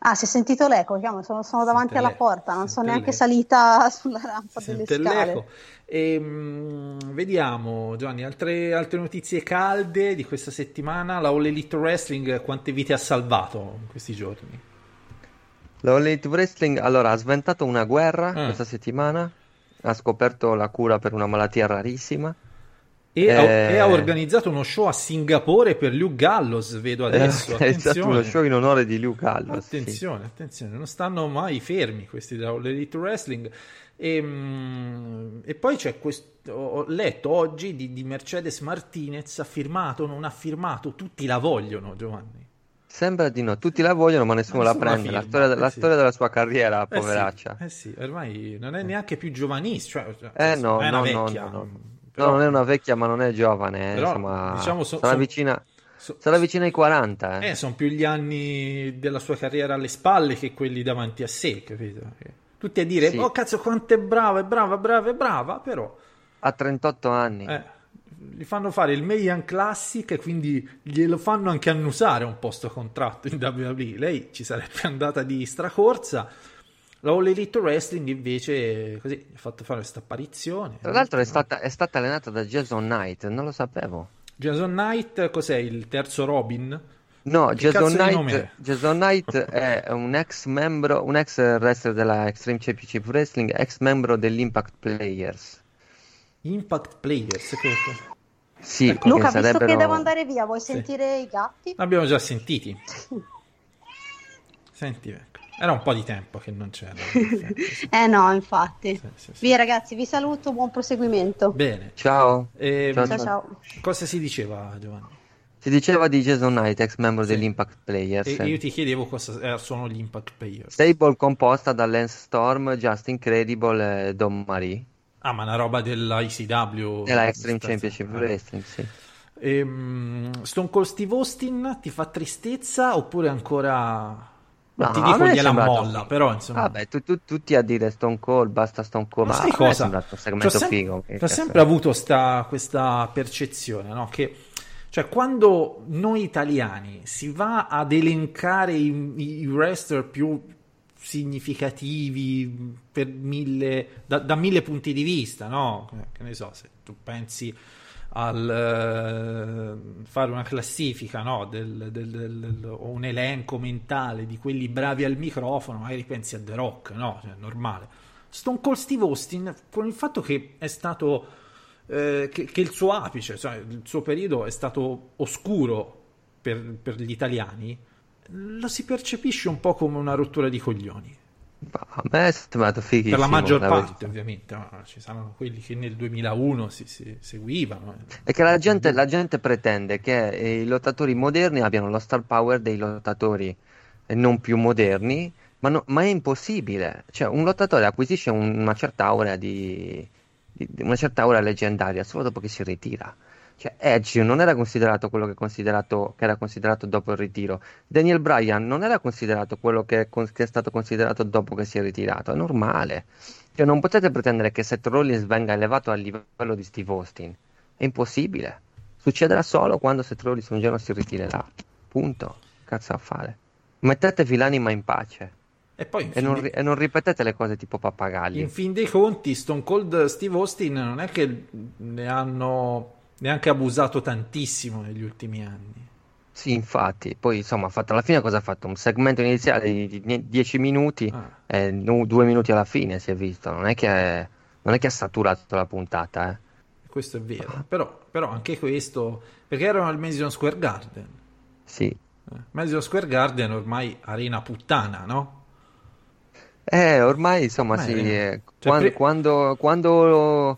Ah, si è sentito l'eco, chiamo, sono, sono davanti alla l'eco, porta, non sono neanche l'eco. salita sulla rampa delle Sente scale. l'eco. E, mm, vediamo, Giovanni, altre, altre notizie calde di questa settimana. La All Elite Wrestling quante vite ha salvato in questi giorni? La All Elite Wrestling allora ha sventato una guerra Ah. questa settimana, ha scoperto la cura per una malattia rarissima. E, ha, Eh. e ha organizzato uno show a Singapore per Luke Gallows, vedo adesso. è stato Attenzione. uno show in onore di Luke Gallows. sì. Attenzione, attenzione, non stanno mai fermi questi da All Elite Wrestling. E, mm, e poi c'è questo, ho letto oggi di, di Mercedes Martinez, ha firmato, non ha firmato, tutti la vogliono, Giovanni. Sembra di no, tutti la vogliono ma nessuno la Nessuno la prende. La firma, storia, eh la sì. storia della sua carriera, Eh sì, poveraccia. Eh sì, ormai non è neanche più giovanissimo. Cioè, Eh no, è una no, no, vecchia. no, no. però- No, non è una vecchia ma non è giovane, eh, Però, insomma, diciamo, so- sarà, son- vicina, so- sarà vicina ai 40. Eh. Eh, sono più gli anni della sua carriera alle spalle che quelli davanti a sé, capito? Tutti a dire, Sì. oh cazzo quanto è brava, è brava, brava, è brava, però Ha 38 anni. eh, gli fanno fare il Mayan Classic e quindi glielo fanno anche annusare un po' sto contratto in WWE. Lei ci sarebbe andata di stracorsa. La All Elite Wrestling invece così ha fatto fare questa apparizione. Tra l'altro è stata, è stata allenata da Jason Knight, non lo sapevo. Jason Knight, cos'è il terzo Robin? No, Che Jason Knight, è? Jason Knight è un ex membro, un ex wrestler della Extreme Championship Wrestling, ex membro dell'Impact Players. Impact Players. Che... Sì, Ecco. che Luca, visto sarebbero... che devo andare via, vuoi sentire i gatti? L'abbiamo già sentiti. Senti, ecco. Era un po' di tempo che non c'era. sì. Eh no, infatti. Sì, sì, sì. Via ragazzi, vi saluto, buon proseguimento. Bene. Ciao. Ehm, Ciao, Ciao ciao. Cosa si diceva, Giovanni? Si diceva di Jason Knight, ex membro Sì. dell'Impact Players. E io ti chiedevo cosa eh, sono gli Impact Players. Stable composta da Lance Storm, Justin Credible e Don Marie. Ah, ma una roba dell'ICW. Della Extreme Championship. Wrestling, sì. Ehm, Stone Cold Steve Austin ti fa tristezza oppure ancora... No, ti dico è gliela sembrato- molla, però insomma... Vabbè, tu, tu- tutti a dire Stone Cold, basta Stone Cold, Ma ma sai è cosa? C'ho segmento sem- figo. Ho sempre è? avuto sta- questa percezione, no? Che cioè, quando noi italiani si va ad elencare i, i wrestler più significativi per mille, da, da mille punti di vista, no? Che ne so, se tu pensi al eh, fare una classifica, no? Del, del- del- del- o un elenco mentale di quelli bravi al microfono, magari pensi a The Rock, no? Cioè, normale. Stone Cold Steve Austin, con il fatto che è stato eh, che, che il suo apice, cioè il suo periodo è stato oscuro per, per gli italiani, lo si percepisce un po' come una rottura di coglioni. A me è sembrato fighissimo. Per la maggior la parte, verità. ovviamente, ma ci saranno quelli che nel 2001 si, si seguivano. È che la gente, la gente pretende che i lottatori moderni abbiano lo star power dei lottatori non più moderni, ma, no- ma è impossibile. Cioè, un lottatore acquisisce un- una certa aura di- di- una certa aura leggendaria solo dopo che si ritira. Cioè, Edge non era considerato quello che, considerato, che era considerato dopo il ritiro. Daniel Bryan non era considerato quello che è, con- che è stato considerato dopo che si è ritirato. È normale. Cioè, non potete pretendere che Seth Rollins venga elevato al livello di Steve Austin. È impossibile. Succederà solo quando Seth Rollins un giorno si ritirerà. Punto. Cazzo a fare. Mettetevi l'anima in pace. E poi E non, dei, e non ripetete le cose tipo pappagalli. in fin dei conti Stone Cold Steve Austin non è che ne hanno neanche abusato tantissimo negli ultimi anni. Sì, infatti. Poi, insomma, ha fatto, alla fine cosa ha fatto? Un segmento iniziale di 10 minuti Ah. e nu- due minuti alla fine si è visto. Non è che, non è che ha saturato la puntata, eh. Questo è vero, però, però anche questo perché erano al Madison Square Garden. Sì. Eh, Madison Square Garden ormai arena puttana, no? Eh, ormai, insomma, Beh, sì. eh, cioè, quan- pre- quando, quando,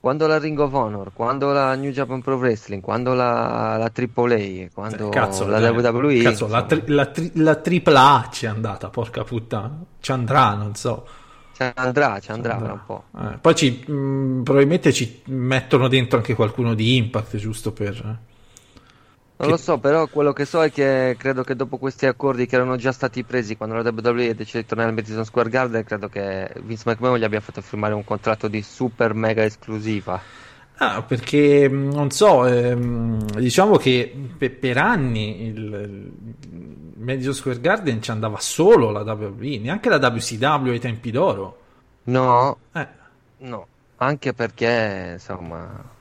quando la Ring of Honor, quando la New Japan Pro Wrestling, quando la, la AAA, quando Cazzo, la eh, WWE, cazzo, la, tri- la, tri- la tripla A ci è andata, porca puttana. Ci andrà, non so. ci andrà, ci andrà fra un po'. Eh, poi ci, mh, probabilmente ci mettono dentro anche qualcuno di Impact, giusto per... Non lo so, però quello che so è che credo che dopo questi accordi che erano già stati presi quando la WWE decise di tornare al Madison Square Garden, credo che Vince McMahon gli abbia fatto firmare un contratto di super mega esclusiva. Ah, perché mh, non so, ehm, diciamo che pe- per anni il, il Madison Square Garden ci andava solo la WWE, neanche la WCW ai tempi d'oro. No, Eh, no, anche perché insomma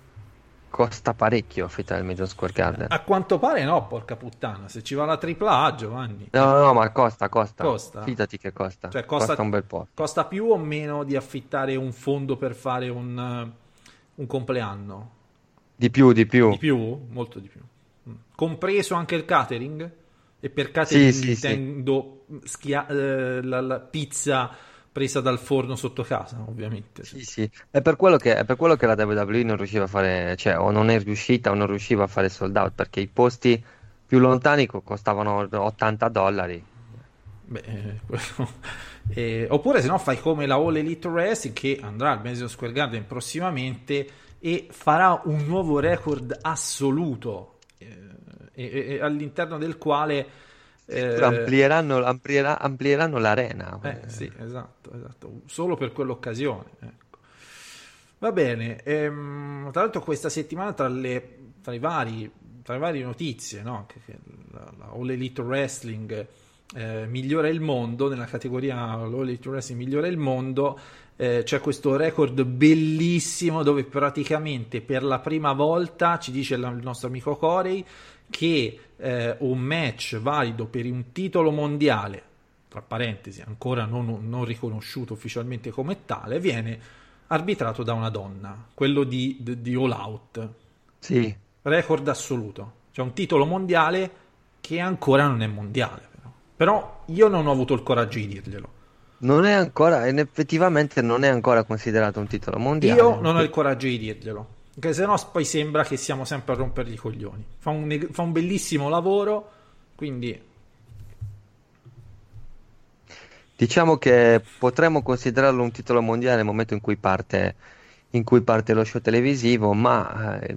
costa parecchio affittare il Madison Square Garden. a quanto pare no, porca puttana, se ci va la tripla A, Giovanni, No, no, no, ma costa, costa. Costa? Fidati che costa. Cioè, costa- Costa un bel po'. costa più o meno di affittare un fondo per fare un, eh, un compleanno? Di più, di più. Di più? Molto di più. Mm. Compreso anche il catering? E per catering Sì, sì, sì. intendo schia- eh, la, la pizza presa dal forno sotto casa, ovviamente. Sì, sì, è per quello che, è per quello che la WWE non riusciva a fare, cioè o non è riuscita o non riusciva a fare sold out perché i posti più lontani co- costavano 80 dollari. Beh, eh, quello- eh, oppure se no fai come la All Elite Wrestling che andrà al Madison Square Garden prossimamente e farà un nuovo record assoluto eh, e- e- all'interno del quale eh, Amplieranno, amplierà- amplieranno l'arena. eh, sì, esatto, esatto, solo per quell'occasione. ecco. Va bene, ehm, tra l'altro questa settimana tra le, tra i vari, tra le varie notizie, no? che, che la, la All Elite Wrestling eh, migliora il mondo, nella categoria All Elite Wrestling migliora il mondo, eh, c'è questo record bellissimo dove praticamente per la prima volta ci dice la- il nostro amico Corey che eh, un match valido per un titolo mondiale tra parentesi, ancora non, non riconosciuto ufficialmente come tale, viene arbitrato da una donna, quello di, di, di All Out, Sì, record assoluto, cioè un titolo mondiale che ancora non è mondiale. Però, Però io non ho avuto il coraggio di dirglielo. non è ancora, effettivamente non è ancora considerato un titolo mondiale. Io non ho il coraggio di dirglielo, perché sennò poi sembra che siamo sempre a rompergli i coglioni. Fa un, fa un bellissimo lavoro, quindi Diciamo che potremmo considerarlo un titolo mondiale nel momento in cui parte, in cui parte lo show televisivo, ma eh,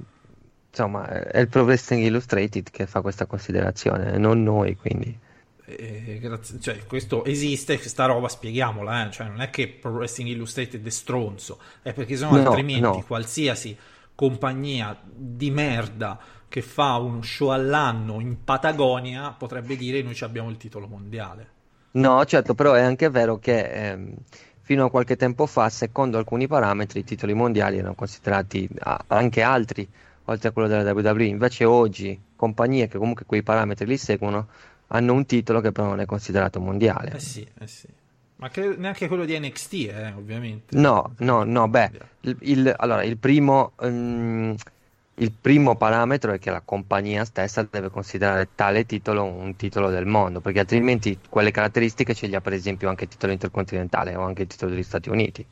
insomma è il Pro Wrestling Illustrated che fa questa considerazione, non noi, quindi. Eh, grazie- cioè, questo esiste, questa roba spieghiamola, eh, cioè, non è che Pro Wrestling Illustrated è stronzo, è perché sennò No, altrimenti no. qualsiasi compagnia di merda che fa uno show all'anno in Patagonia potrebbe dire noi ci abbiamo il titolo mondiale. No, certo, però è anche vero che ehm, fino a qualche tempo fa, secondo alcuni parametri, i titoli mondiali erano considerati anche altri, oltre a quello della WWE. Invece oggi compagnie che comunque quei parametri li seguono hanno un titolo che però non è considerato mondiale. Eh sì, eh sì. Ma che- neanche quello di NXT, eh, ovviamente. No, no, no, beh, il, il- allora, il primo, ehm, il primo parametro è che la compagnia stessa deve considerare tale titolo un titolo del mondo, perché altrimenti quelle caratteristiche ce li ha per esempio anche il titolo intercontinentale o anche il titolo degli Stati Uniti.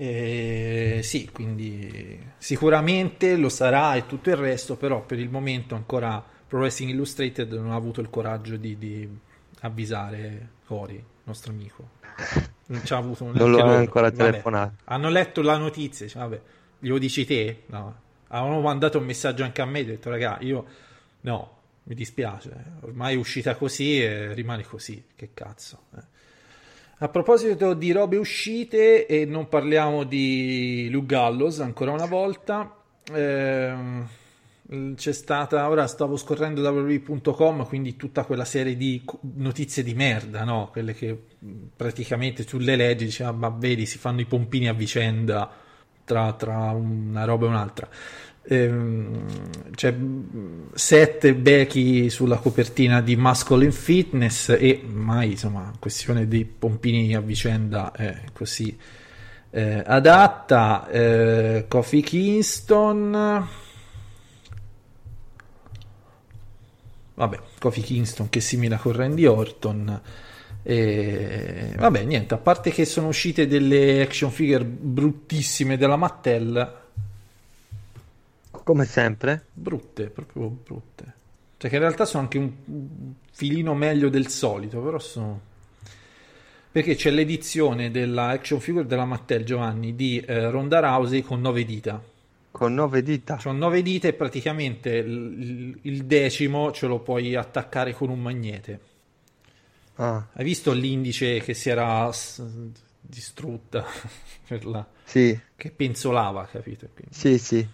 Eh, sì, quindi sicuramente lo sarà e tutto il resto, però per il momento ancora Pro Wrestling Illustrated non ha avuto il coraggio di, di avvisare Cory, nostro amico. Non ci ha avuto Non lo ha loro. ancora Vabbè, telefonato. hanno letto la notizia, dice, vabbè, glielo dici te? No. Avevano mandato un messaggio anche a me, ho detto, raga, io no, mi dispiace, ormai è uscita così e rimane così, che cazzo. eh. A proposito di robe uscite, e non parliamo di Luke Gallows ancora una volta, ehm, c'è stata, ora stavo scorrendo da WWE.com, quindi tutta quella serie di notizie di merda, no? Quelle che praticamente tu le leggi, diceva, ma vedi, si fanno i pompini a vicenda tra, tra una roba e un'altra. Ehm, c'è sette Becky sulla copertina di Masculine Fitness e mai, insomma, questione dei pompini a vicenda è così eh, adatta. Eh, Kofi Kingston vabbè, Kofi Kingston che è simile a Randy Orton. E vabbè, niente, a parte che sono uscite delle action figure bruttissime della Mattel. Come sempre? Brutte, proprio brutte. Cioè che in realtà sono anche un filino meglio del solito, però sono... Perché c'è l'edizione della action figure della Mattel Giovanni di eh, Ronda Rousey con nove dita con nove dita. Sono nove dita e praticamente il, il, decimo ce lo puoi attaccare con un magnete. Ah. Hai visto l'indice che si era s- distrutta per la... Sì. Che penzolava, capito? Quindi... Sì, sì.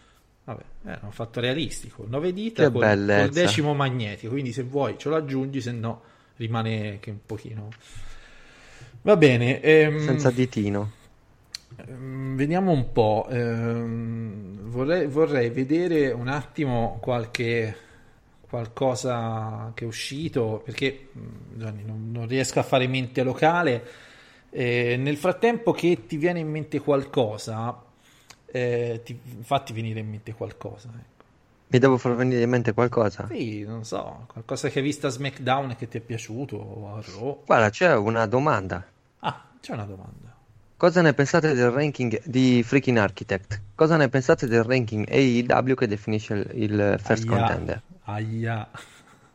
Vabbè, eh, hanno fatto realistico. Nove dita con il decimo magnetico, quindi se vuoi ce lo aggiungi, se no rimane che un pochino... Va bene. Ehm... Senza ditino. Ehm, vediamo un po'. Ehm, vorrei, vorrei, vedere un attimo qualche qualcosa che è uscito perché mm, Gianni, non, non, riesco a fare mente locale. Eh, nel frattempo che ti viene in mente qualcosa, eh, ti, fatti venire in mente qualcosa. Ecco. Mi devo far venire in mente qualcosa? Sì, non so, qualcosa che hai visto a SmackDown e che ti è piaciuto o a Raw. Guarda, c'è una domanda. Ah, c'è una domanda. Cosa ne pensate del ranking di Freaking Architect? Cosa ne pensate del ranking AEW che definisce il, il first Aia. contender? Aia.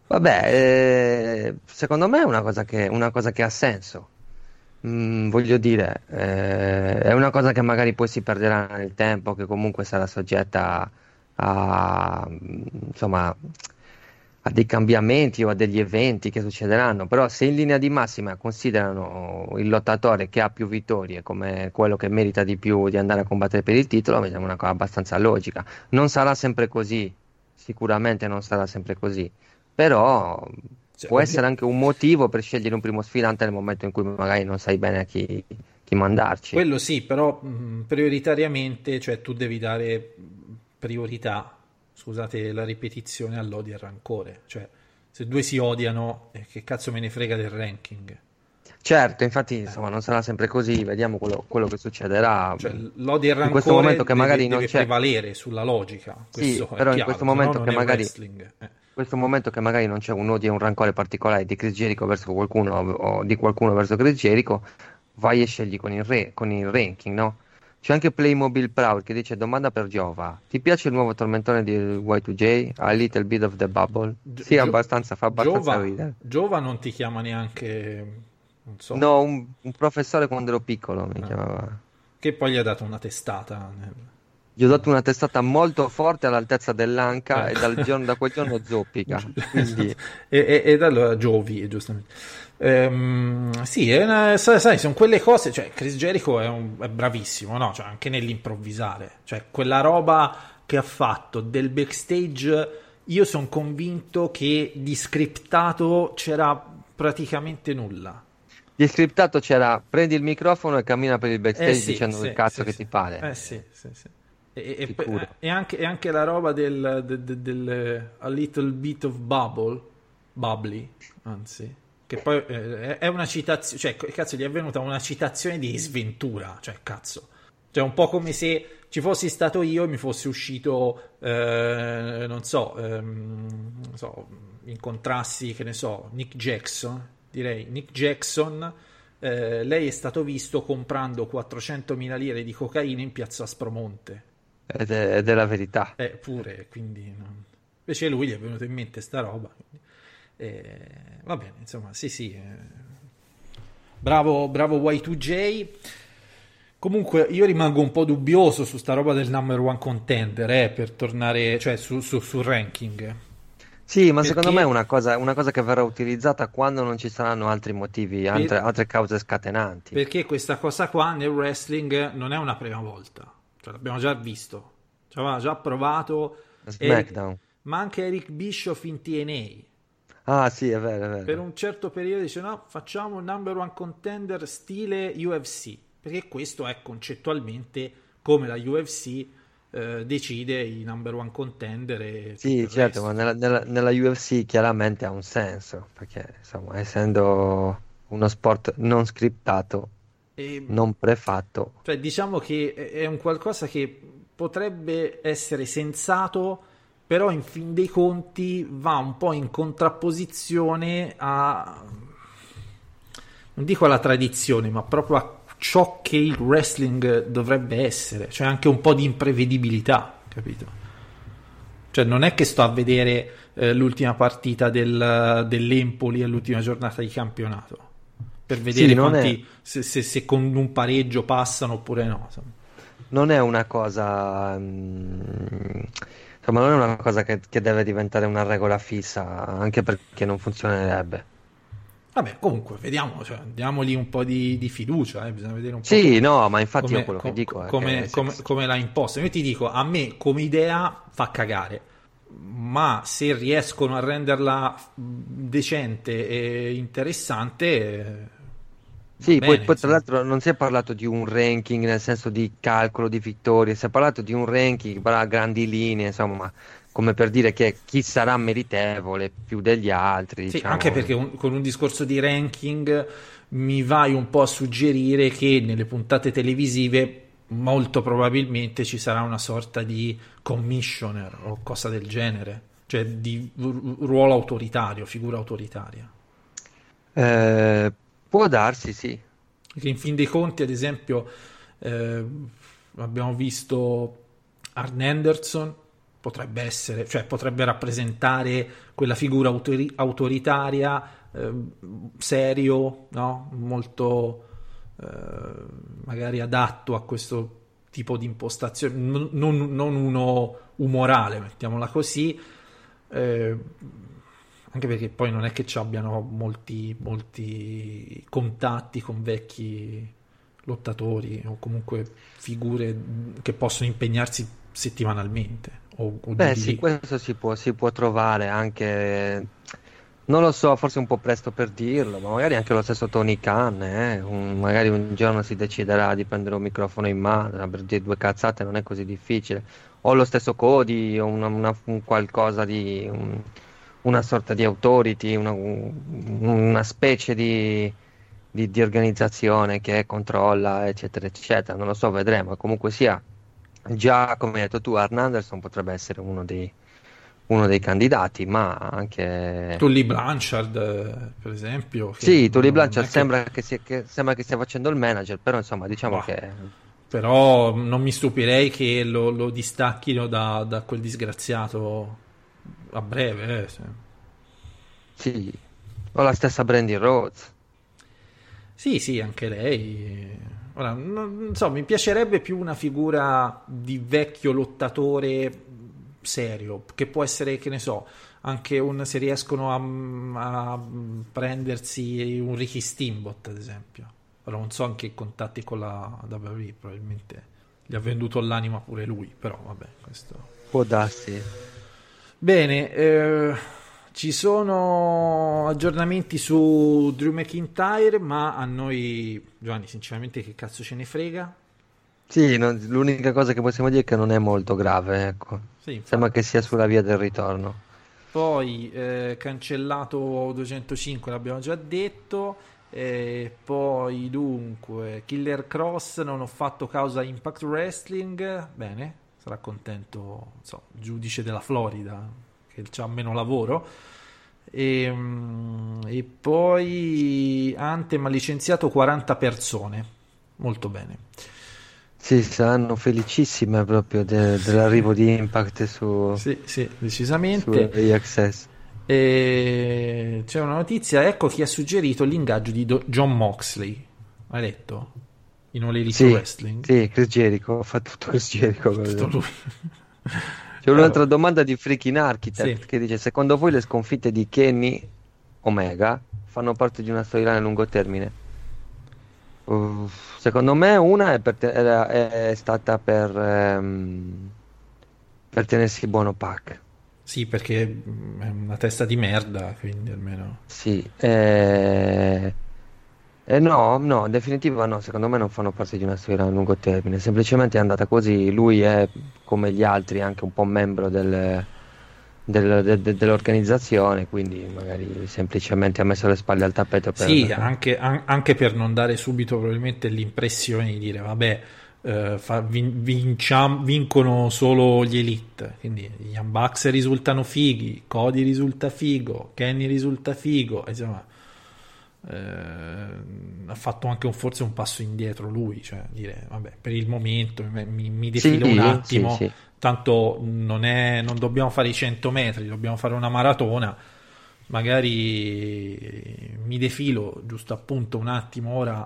Vabbè, eh, secondo me è una cosa che, una cosa che ha senso. Mm, voglio dire, eh, è una cosa che magari poi si perderà nel tempo, che comunque sarà soggetta a, a insomma, a dei cambiamenti o a degli eventi che succederanno, però se in linea di massima considerano il lottatore che ha più vittorie come quello che merita di più di andare a combattere per il titolo, mi sembra una cosa abbastanza logica. Non sarà sempre così, sicuramente non sarà sempre così, però cioè, può essere anche un motivo per scegliere un primo sfidante nel momento in cui magari non sai bene a chi, chi mandarci. Quello sì, però mh, prioritariamente, cioè tu devi dare priorità scusate la ripetizione, all'odio e al rancore. Cioè, se due si odiano, eh, che cazzo me ne frega del ranking? Certo, infatti insomma, non sarà sempre così, vediamo quello, quello che succederà. Cioè, l'odio e il rancore in questo momento che magari deve, non deve c'è. prevalere sulla logica. Questo sì, però in questo momento che magari eh. questo momento che magari non c'è un odio e un rancore particolare di Chris Jericho verso qualcuno o di qualcuno verso Chris Jericho, vai e scegli con il, re, con il ranking, no? C'è anche Playmobil Proud che dice domanda per Giova. Ti piace il nuovo tormentone di Y2J? A little bit of the bubble? Gi- sì, abbastanza, fa abbastanza Giova, ridere. Giova non ti chiama neanche... So. No, un, un professore quando ero piccolo mi ah. chiamava. Che poi gli ha dato una testata. Nel... Gli ho dato una testata molto forte all'altezza dell'anca eh. e dal giorno, da quel giorno zoppica. Quindi... e, e, e da allora Giovi, giustamente. Ehm, sì, una, sai, sono quelle cose. Cioè, Chris Jericho è, un, è bravissimo, no? Cioè, anche nell'improvvisare. Cioè, quella roba che ha fatto del backstage. Io sono convinto che di scriptato c'era praticamente nulla. Di scriptato c'era prendi il microfono e cammina per il backstage eh sì, dicendo sì, il cazzo sì, che ti pare. Eh sì, sì, sì. E, e, e, anche, e, anche, la roba del, del, del, del, A Little Bit of Bubble, Bubbly, anzi, che poi eh, è una citazione, cioè, cazzo, gli è venuta una citazione di sventura, cioè, cazzo. Cioè, un po' come se ci fossi stato io e mi fosse uscito, eh, non so, ehm, non so, incontrassi, che ne so, Nick Jackson, direi, Nick Jackson, eh, lei è stato visto comprando 400.000 lire di cocaina in piazza Aspromonte. Ed è, ed è la verità. Eppure, quindi... Non... Invece lui gli è venuta in mente sta roba, quindi... Eh, va bene, insomma, sì, sì. Eh. Bravo, bravo Y2J. Comunque io rimango un po' dubbioso su sta roba del number one contender, eh, per tornare, cioè su, su, sul ranking. Sì, ma Perché... secondo me è una cosa, una cosa, che verrà utilizzata quando non ci saranno altri motivi, altre, per... altre cause scatenanti. Perché questa cosa qua nel wrestling non è una prima volta, cioè, l'abbiamo già visto, ci aveva già provato. SmackDown. E ma anche Eric Bischoff in TNA. Ah, sì, è vero, è vero. Per un certo periodo dice no, facciamo un number one contender stile UFC, perché questo è concettualmente come la UFC eh, decide i number one contender. Sì, certo, ma nella, nella, nella, UFC chiaramente ha un senso, perché insomma, essendo uno sport non scriptato, e, non prefatto. Cioè, diciamo che è un qualcosa che potrebbe essere sensato, però in fin dei conti va un po' in contrapposizione a... non dico alla tradizione, ma proprio a ciò che il wrestling dovrebbe essere, cioè anche un po' di imprevedibilità, capito? Cioè non è che sto a vedere eh, l'ultima partita del, dell'Empoli all'ultima giornata di campionato per vedere sì, quanti, se, se, se, con un pareggio passano oppure no. Non è una cosa... Mm, insomma, non è una cosa che, che deve diventare una regola fissa, anche perché non funzionerebbe. Vabbè, comunque, vediamo, cioè, diamogli un po' di, di fiducia, eh, bisogna vedere un po'. Sì, no, ma infatti come, io quello com, che dico è come, che come, come l'ha imposto. Io ti dico, a me come idea fa cagare, ma se riescono a renderla decente e interessante... Sì, bene, poi, poi, tra l'altro non si è parlato di un ranking nel senso di calcolo di vittorie, si è parlato di un ranking a grandi linee, insomma, come per dire che chi sarà meritevole più degli altri. Sì, diciamo. anche perché un, con un discorso di ranking mi vai un po' a suggerire che nelle puntate televisive molto probabilmente ci sarà una sorta di commissioner o cosa del genere, cioè di ruolo autoritario, figura autoritaria. Eh, può darsi, sì. Perché in fin dei conti, ad esempio, eh, abbiamo visto Arn Anderson potrebbe essere, cioè potrebbe rappresentare quella figura autori- autoritaria, eh, serio, no? molto eh, magari adatto a questo tipo di impostazione, non, non, uno umorale, mettiamola così, eh, anche perché poi non è che ci abbiano molti, molti contatti con vecchi lottatori o comunque figure che possono impegnarsi settimanalmente. O, o Beh, sì, questo si può, si può trovare anche. Non lo so, forse un po' presto per dirlo, ma magari anche lo stesso Tony Khan, eh? un, magari un giorno si deciderà di prendere un microfono in mano, per dire due cazzate non è così difficile. O lo stesso Cody, o una, una, un qualcosa di... Un, una sorta di authority, una, una specie di, di, di, organizzazione che controlla, eccetera, eccetera. Non lo so, vedremo. Comunque sia, già come hai detto tu, Arn Anderson potrebbe essere uno dei, uno dei candidati, ma anche Tully Blanchard, per esempio. Sì, Tully Blanchard sembra che... Che, sia, che, sembra che, stia facendo il manager, però insomma, diciamo bah. che. Però non mi stupirei che lo, lo distacchino da, da, quel disgraziato a breve. Eh, sì. sì, o la stessa Brandy Rhodes. Sì, sì, anche lei Ora, non, so, mi piacerebbe più una figura di vecchio lottatore serio, che può essere, che ne so, anche un, se riescono a, a prendersi un Ricky Steamboat, ad esempio. Ora, non so anche i contatti con la WWE, probabilmente gli ha venduto l'anima pure lui, però vabbè, questo... Può darsi. Bene, eh ci sono aggiornamenti su Drew McIntyre, ma a noi, Giovanni, sinceramente, che cazzo ce ne frega? Sì, no, l'unica cosa che possiamo dire è che non è molto grave, ecco. Sì, Sembra che sia sulla via del ritorno. Poi eh, cancellato 205, l'abbiamo già detto. E poi dunque, Killer Cross non ho fatto causa Impact Wrestling. Bene, sarà contento so, il giudice della Florida che ha meno lavoro. E, ehm, e poi Anthem ha licenziato 40 persone, molto bene. Sì, saranno felicissime proprio de- dell'arrivo di Impact su... Sì, sì, decisamente. Su Access. E c'è una notizia, ecco chi ha suggerito l'ingaggio di Do- John Moxley. Hai letto? In All Elite sì, Wrestling? Sì, Chris Jericho, fa tutto Chris Jericho. Tutto lui. C'è un'altra domanda di Freaking Architect sì. che dice: Secondo voi le sconfitte di Kenny Omega fanno parte di una storyline a lungo termine? Uh, secondo me, una è, te- è, è stata per, um, per tenersi buono Pac. Sì, perché mm, è una testa di merda, quindi almeno... Sì, eh... eh, no, no, in definitiva no, secondo me non fanno parte di una storia a lungo termine, semplicemente è andata così, lui è come gli altri anche un po' membro del, del- de- de- dell'organizzazione, quindi magari semplicemente ha messo le spalle al tappeto per... Sì, anche, an- anche per non dare subito probabilmente l'impressione di dire, vabbè, eh, fa- vin- vinciam- vincono solo gli Elite, quindi gli Bucks risultano fighi, Cody risulta figo, Kenny risulta figo, insomma, eh, ha fatto anche un- forse un passo indietro lui, cioè dire, vabbè, per il momento mi, mi- defilo Sì, un attimo, sì, sì. tanto non, è, non dobbiamo fare i 100 metri, dobbiamo fare una maratona, magari mi defilo giusto appunto un attimo ora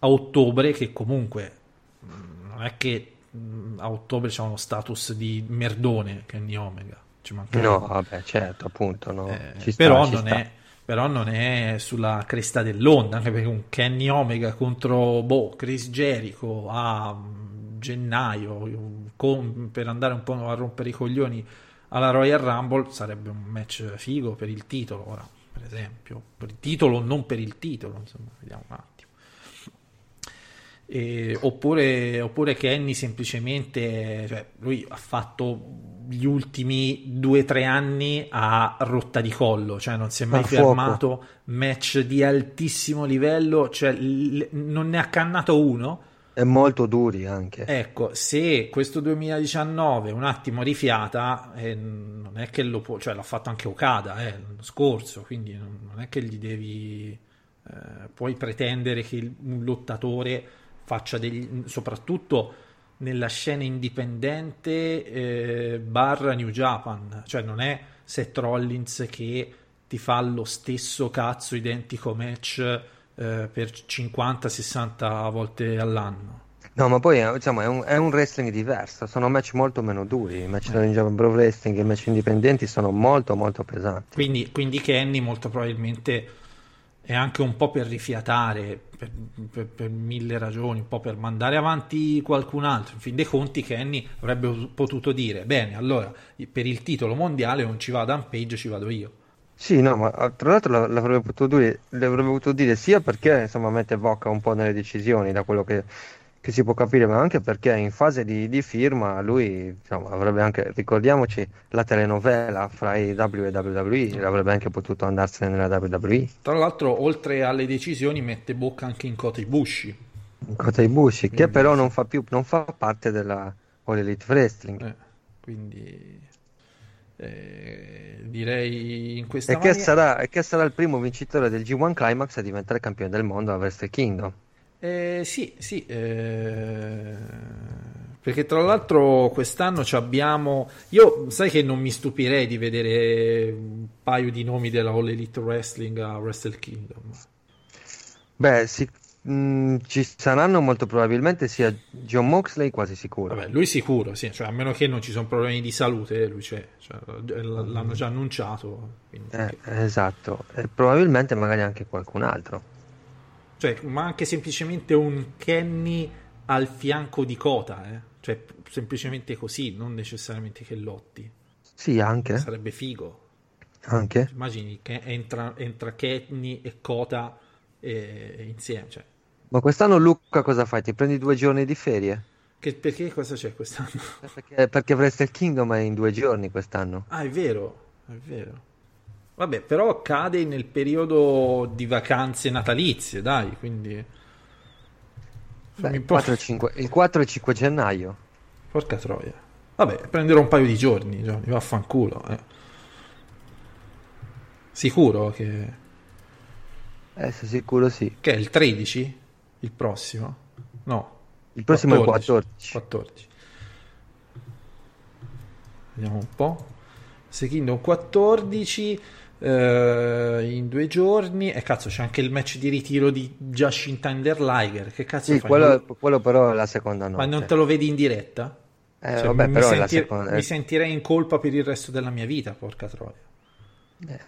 a ottobre, che comunque mh, non è che mh, a ottobre c'è uno status di merdone Kenny Omega, ci. No, vabbè, certo, appunto, no, Eh, ci sta, però, ci non sta. è, però non è sulla cresta dell'onda, anche perché un Kenny Omega contro boh, Chris Jericho a mm, gennaio con- per andare un po' a rompere i coglioni alla Royal Rumble sarebbe un match figo per il titolo, ora, per esempio, per il titolo, non per il titolo, insomma, vediamo un attimo. E- oppure, oppure Kenny semplicemente, cioè, lui ha fatto gli ultimi due o tre anni a rotta di collo, cioè non si è mai fuoco. fermato, match di altissimo livello, cioè l- non ne ha cannato uno. E molto duri anche. Ecco, se questo 2019 un attimo rifiata, eh, non è che lo può, cioè l'ha fatto anche Okada eh, l'anno scorso, quindi non, non è che gli devi, eh, puoi pretendere che un lottatore faccia degli, soprattutto nella scena indipendente eh, barra New Japan, cioè non è Seth Rollins che ti fa lo stesso cazzo identico match eh, per 50-60 volte all'anno. No, ma poi diciamo, è un, è un wrestling diverso, sono match molto meno duri. I Eh. match del Japan Pro Wrestling e i match indipendenti sono molto molto pesanti. Quindi, quindi Kenny molto probabilmente è anche un po' per rifiatare, per, per- per mille ragioni, un po' per mandare avanti qualcun altro. In fin dei conti Kenny avrebbe potuto dire, bene, allora per il titolo mondiale non ci va Dan Page, ci vado io. Sì, no, ma eh, tra l'altro l'av- l'avrebbe potuto dire, l'avrebbe potuto dire sia perché insomma mette bocca un po' nelle decisioni, da quello che, che si può capire, ma anche perché in fase di, di firma lui insomma, avrebbe anche, ricordiamoci, la telenovela fra i W e WWE, avrebbe anche potuto andarsene nella WWE. Tra l'altro, oltre alle decisioni, mette bocca anche in Kota Ibushi. in Kota Ibushi, che però non fa più, non fa parte della All Elite Wrestling. Eh, quindi eh, direi in questa E che maniera- sarà, e che sarà il primo vincitore del G1 Climax a diventare campione del mondo a Wrestle Kingdom. Eh, sì, sì, eh, perché tra l'altro quest'anno ci abbiamo. Io sai che non mi stupirei di vedere un paio di nomi della All Elite Wrestling a Wrestle Kingdom. Beh, sì, mh, ci saranno molto probabilmente sia John Moxley, quasi sicuro. Vabbè, lui sicuro, sì, cioè, a meno che non ci sono problemi di salute, lui c'è, cioè, l'hanno già annunciato. quindi- Eh, esatto, e probabilmente magari anche qualcun altro. Cioè, ma anche semplicemente un Kenny al fianco di Kota, eh? Cioè, semplicemente così, non necessariamente che lotti. Sì, anche, Sarebbe figo. anche. Immagini che entra, entra Kenny e Kota eh, insieme. Cioè, Ma quest'anno Luca cosa fai? Ti prendi due giorni di ferie? che- perché cosa c'è quest'anno? Perché, perché Wrestle Kingdom è in due giorni quest'anno. Ah, è vero, è vero. Vabbè, però cade nel periodo di vacanze natalizie, dai, quindi... Beh, il un po'- 4 e 5, il 4 e 5 gennaio. Porca troia. Vabbè, prenderò un paio di giorni, Johnny, vaffanculo. Eh. Sicuro che... Eh, sicuro sì. Che è il 13? Il prossimo? No. Il prossimo è il 14. 14. Vediamo un po'. Se Kingdom 14 eh, in due giorni. E cazzo, c'è anche il match di ritiro di Jushin Thunder Liger. Che cazzo Sì, quello, quello però è la seconda Ma notte. non te lo vedi in diretta? Eh, Cioè, vabbè, mi, però è la sentir- seconda. mi sentirei in colpa per il resto della mia vita, porca troia.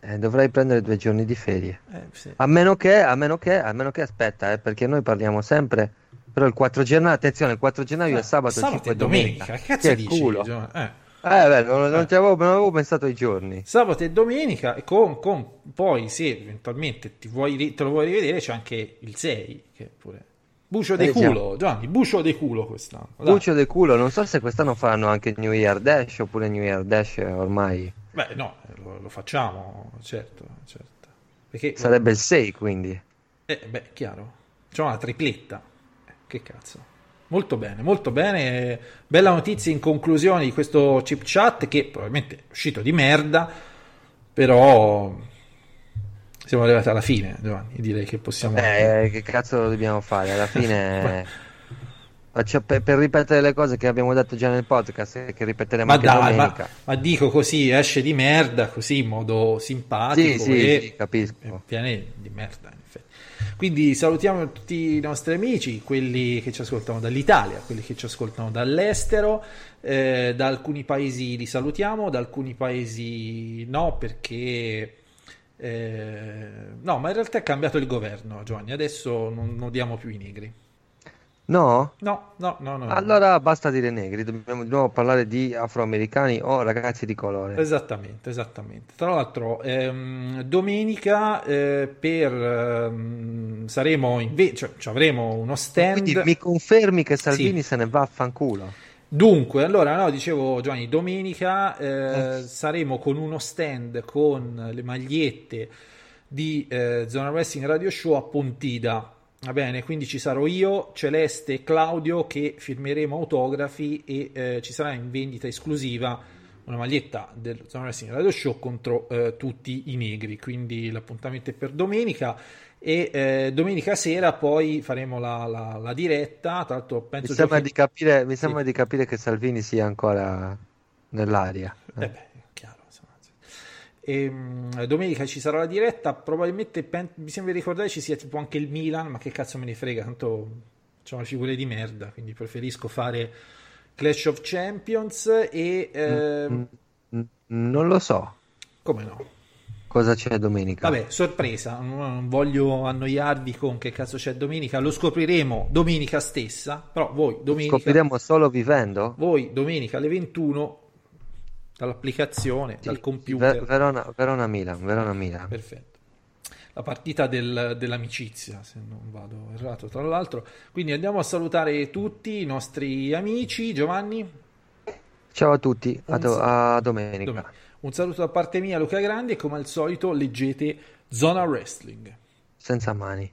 Eh, dovrei prendere due giorni di ferie. Eh, sì. A meno che, a meno che, a meno che aspetta, eh, perché noi parliamo sempre. Però il 4 gennaio, attenzione, il 4 gennaio è sabato, Sabato 5 e domenica, che cazzo Che dici? culo. Eh. Eh, beh, non, non, avevo, non avevo pensato ai giorni. Sabato e domenica, e con, con, poi se eventualmente ti vuoi, te lo vuoi rivedere, c'è anche il 6, che pure... Bucio de eh, culo, Gianni, bucio de culo quest'anno. Dai. Bucio de culo, non so se quest'anno faranno anche New Year Dash oppure New Year Dash ormai. Beh, no, lo, lo facciamo, certo, certo. Perché, Sarebbe il 6, quindi. Eh, beh, chiaro. C'è una tripletta. Eh, che cazzo. Molto bene, molto bene. Bella notizia in conclusione di questo chip chat che probabilmente è uscito di merda, però siamo arrivati alla fine, Giovanni. Direi che possiamo. Eh, che cazzo dobbiamo fare? Alla fine. cioè, per, per, ripetere le cose che abbiamo detto già nel podcast e che ripeteremo ma anche dai, domenica. Ma, ma, dico così, esce di merda, così in modo simpatico. Sì, sì, sì capisco. Viene di merda, in effetti. Quindi salutiamo tutti i nostri amici, quelli che ci ascoltano dall'Italia, quelli che ci ascoltano dall'estero. Eh, da alcuni paesi li salutiamo, da alcuni paesi no, perché eh, no, ma in realtà è cambiato il governo, Giovanni. Adesso non odiamo più i negri. No? No, no, no, no. Allora basta dire negri, dobbiamo di nuovo parlare di afroamericani o ragazzi di colore. Esattamente, esattamente. Tra l'altro, ehm, domenica eh, per, ehm, saremo invece, cioè, avremo uno stand. Quindi mi confermi che Salvini sì. se ne va a fanculo? Dunque, allora, no, dicevo Giovanni, domenica eh, eh. saremo con uno stand con le magliette di eh, Zona Wrestling Radio Show a Pontida. Va bene, quindi ci sarò io, Celeste e Claudio che firmeremo autografi e eh, ci sarà in vendita esclusiva una maglietta del Zona Wrestling Radio Show contro eh, tutti i negri. Quindi l'appuntamento è per domenica e eh, domenica sera poi faremo la, la, la diretta. Tra l'altro, penso mi sembra, giochi... di, capire, mi sembra sì. di capire che Salvini sia ancora nell'aria. Eh beh. E, um, domenica ci sarà la diretta. Probabilmente pen... mi sembra ricordare ci sia tipo anche il Milan, ma che cazzo me ne frega, tanto facciamo figure di merda. Quindi preferisco fare Clash of Champions e. Eh... Non lo so. Come no? Cosa c'è domenica? Vabbè, sorpresa, non voglio annoiarvi con che cazzo c'è domenica, lo scopriremo domenica stessa, però voi domenica... Scopriremo solo vivendo? Voi domenica alle 21 dall'applicazione, sì, dal computer. Verona, Verona Milan, Verona Milan. Perfetto. La partita del, dell'amicizia, se non vado errato, tra l'altro. Quindi andiamo a salutare tutti i nostri amici. Giovanni? Ciao a tutti, a, do- a domenica. domenica. Un saluto da parte mia, Luca Grandi, e come al solito leggete Zona Wrestling. Senza mani.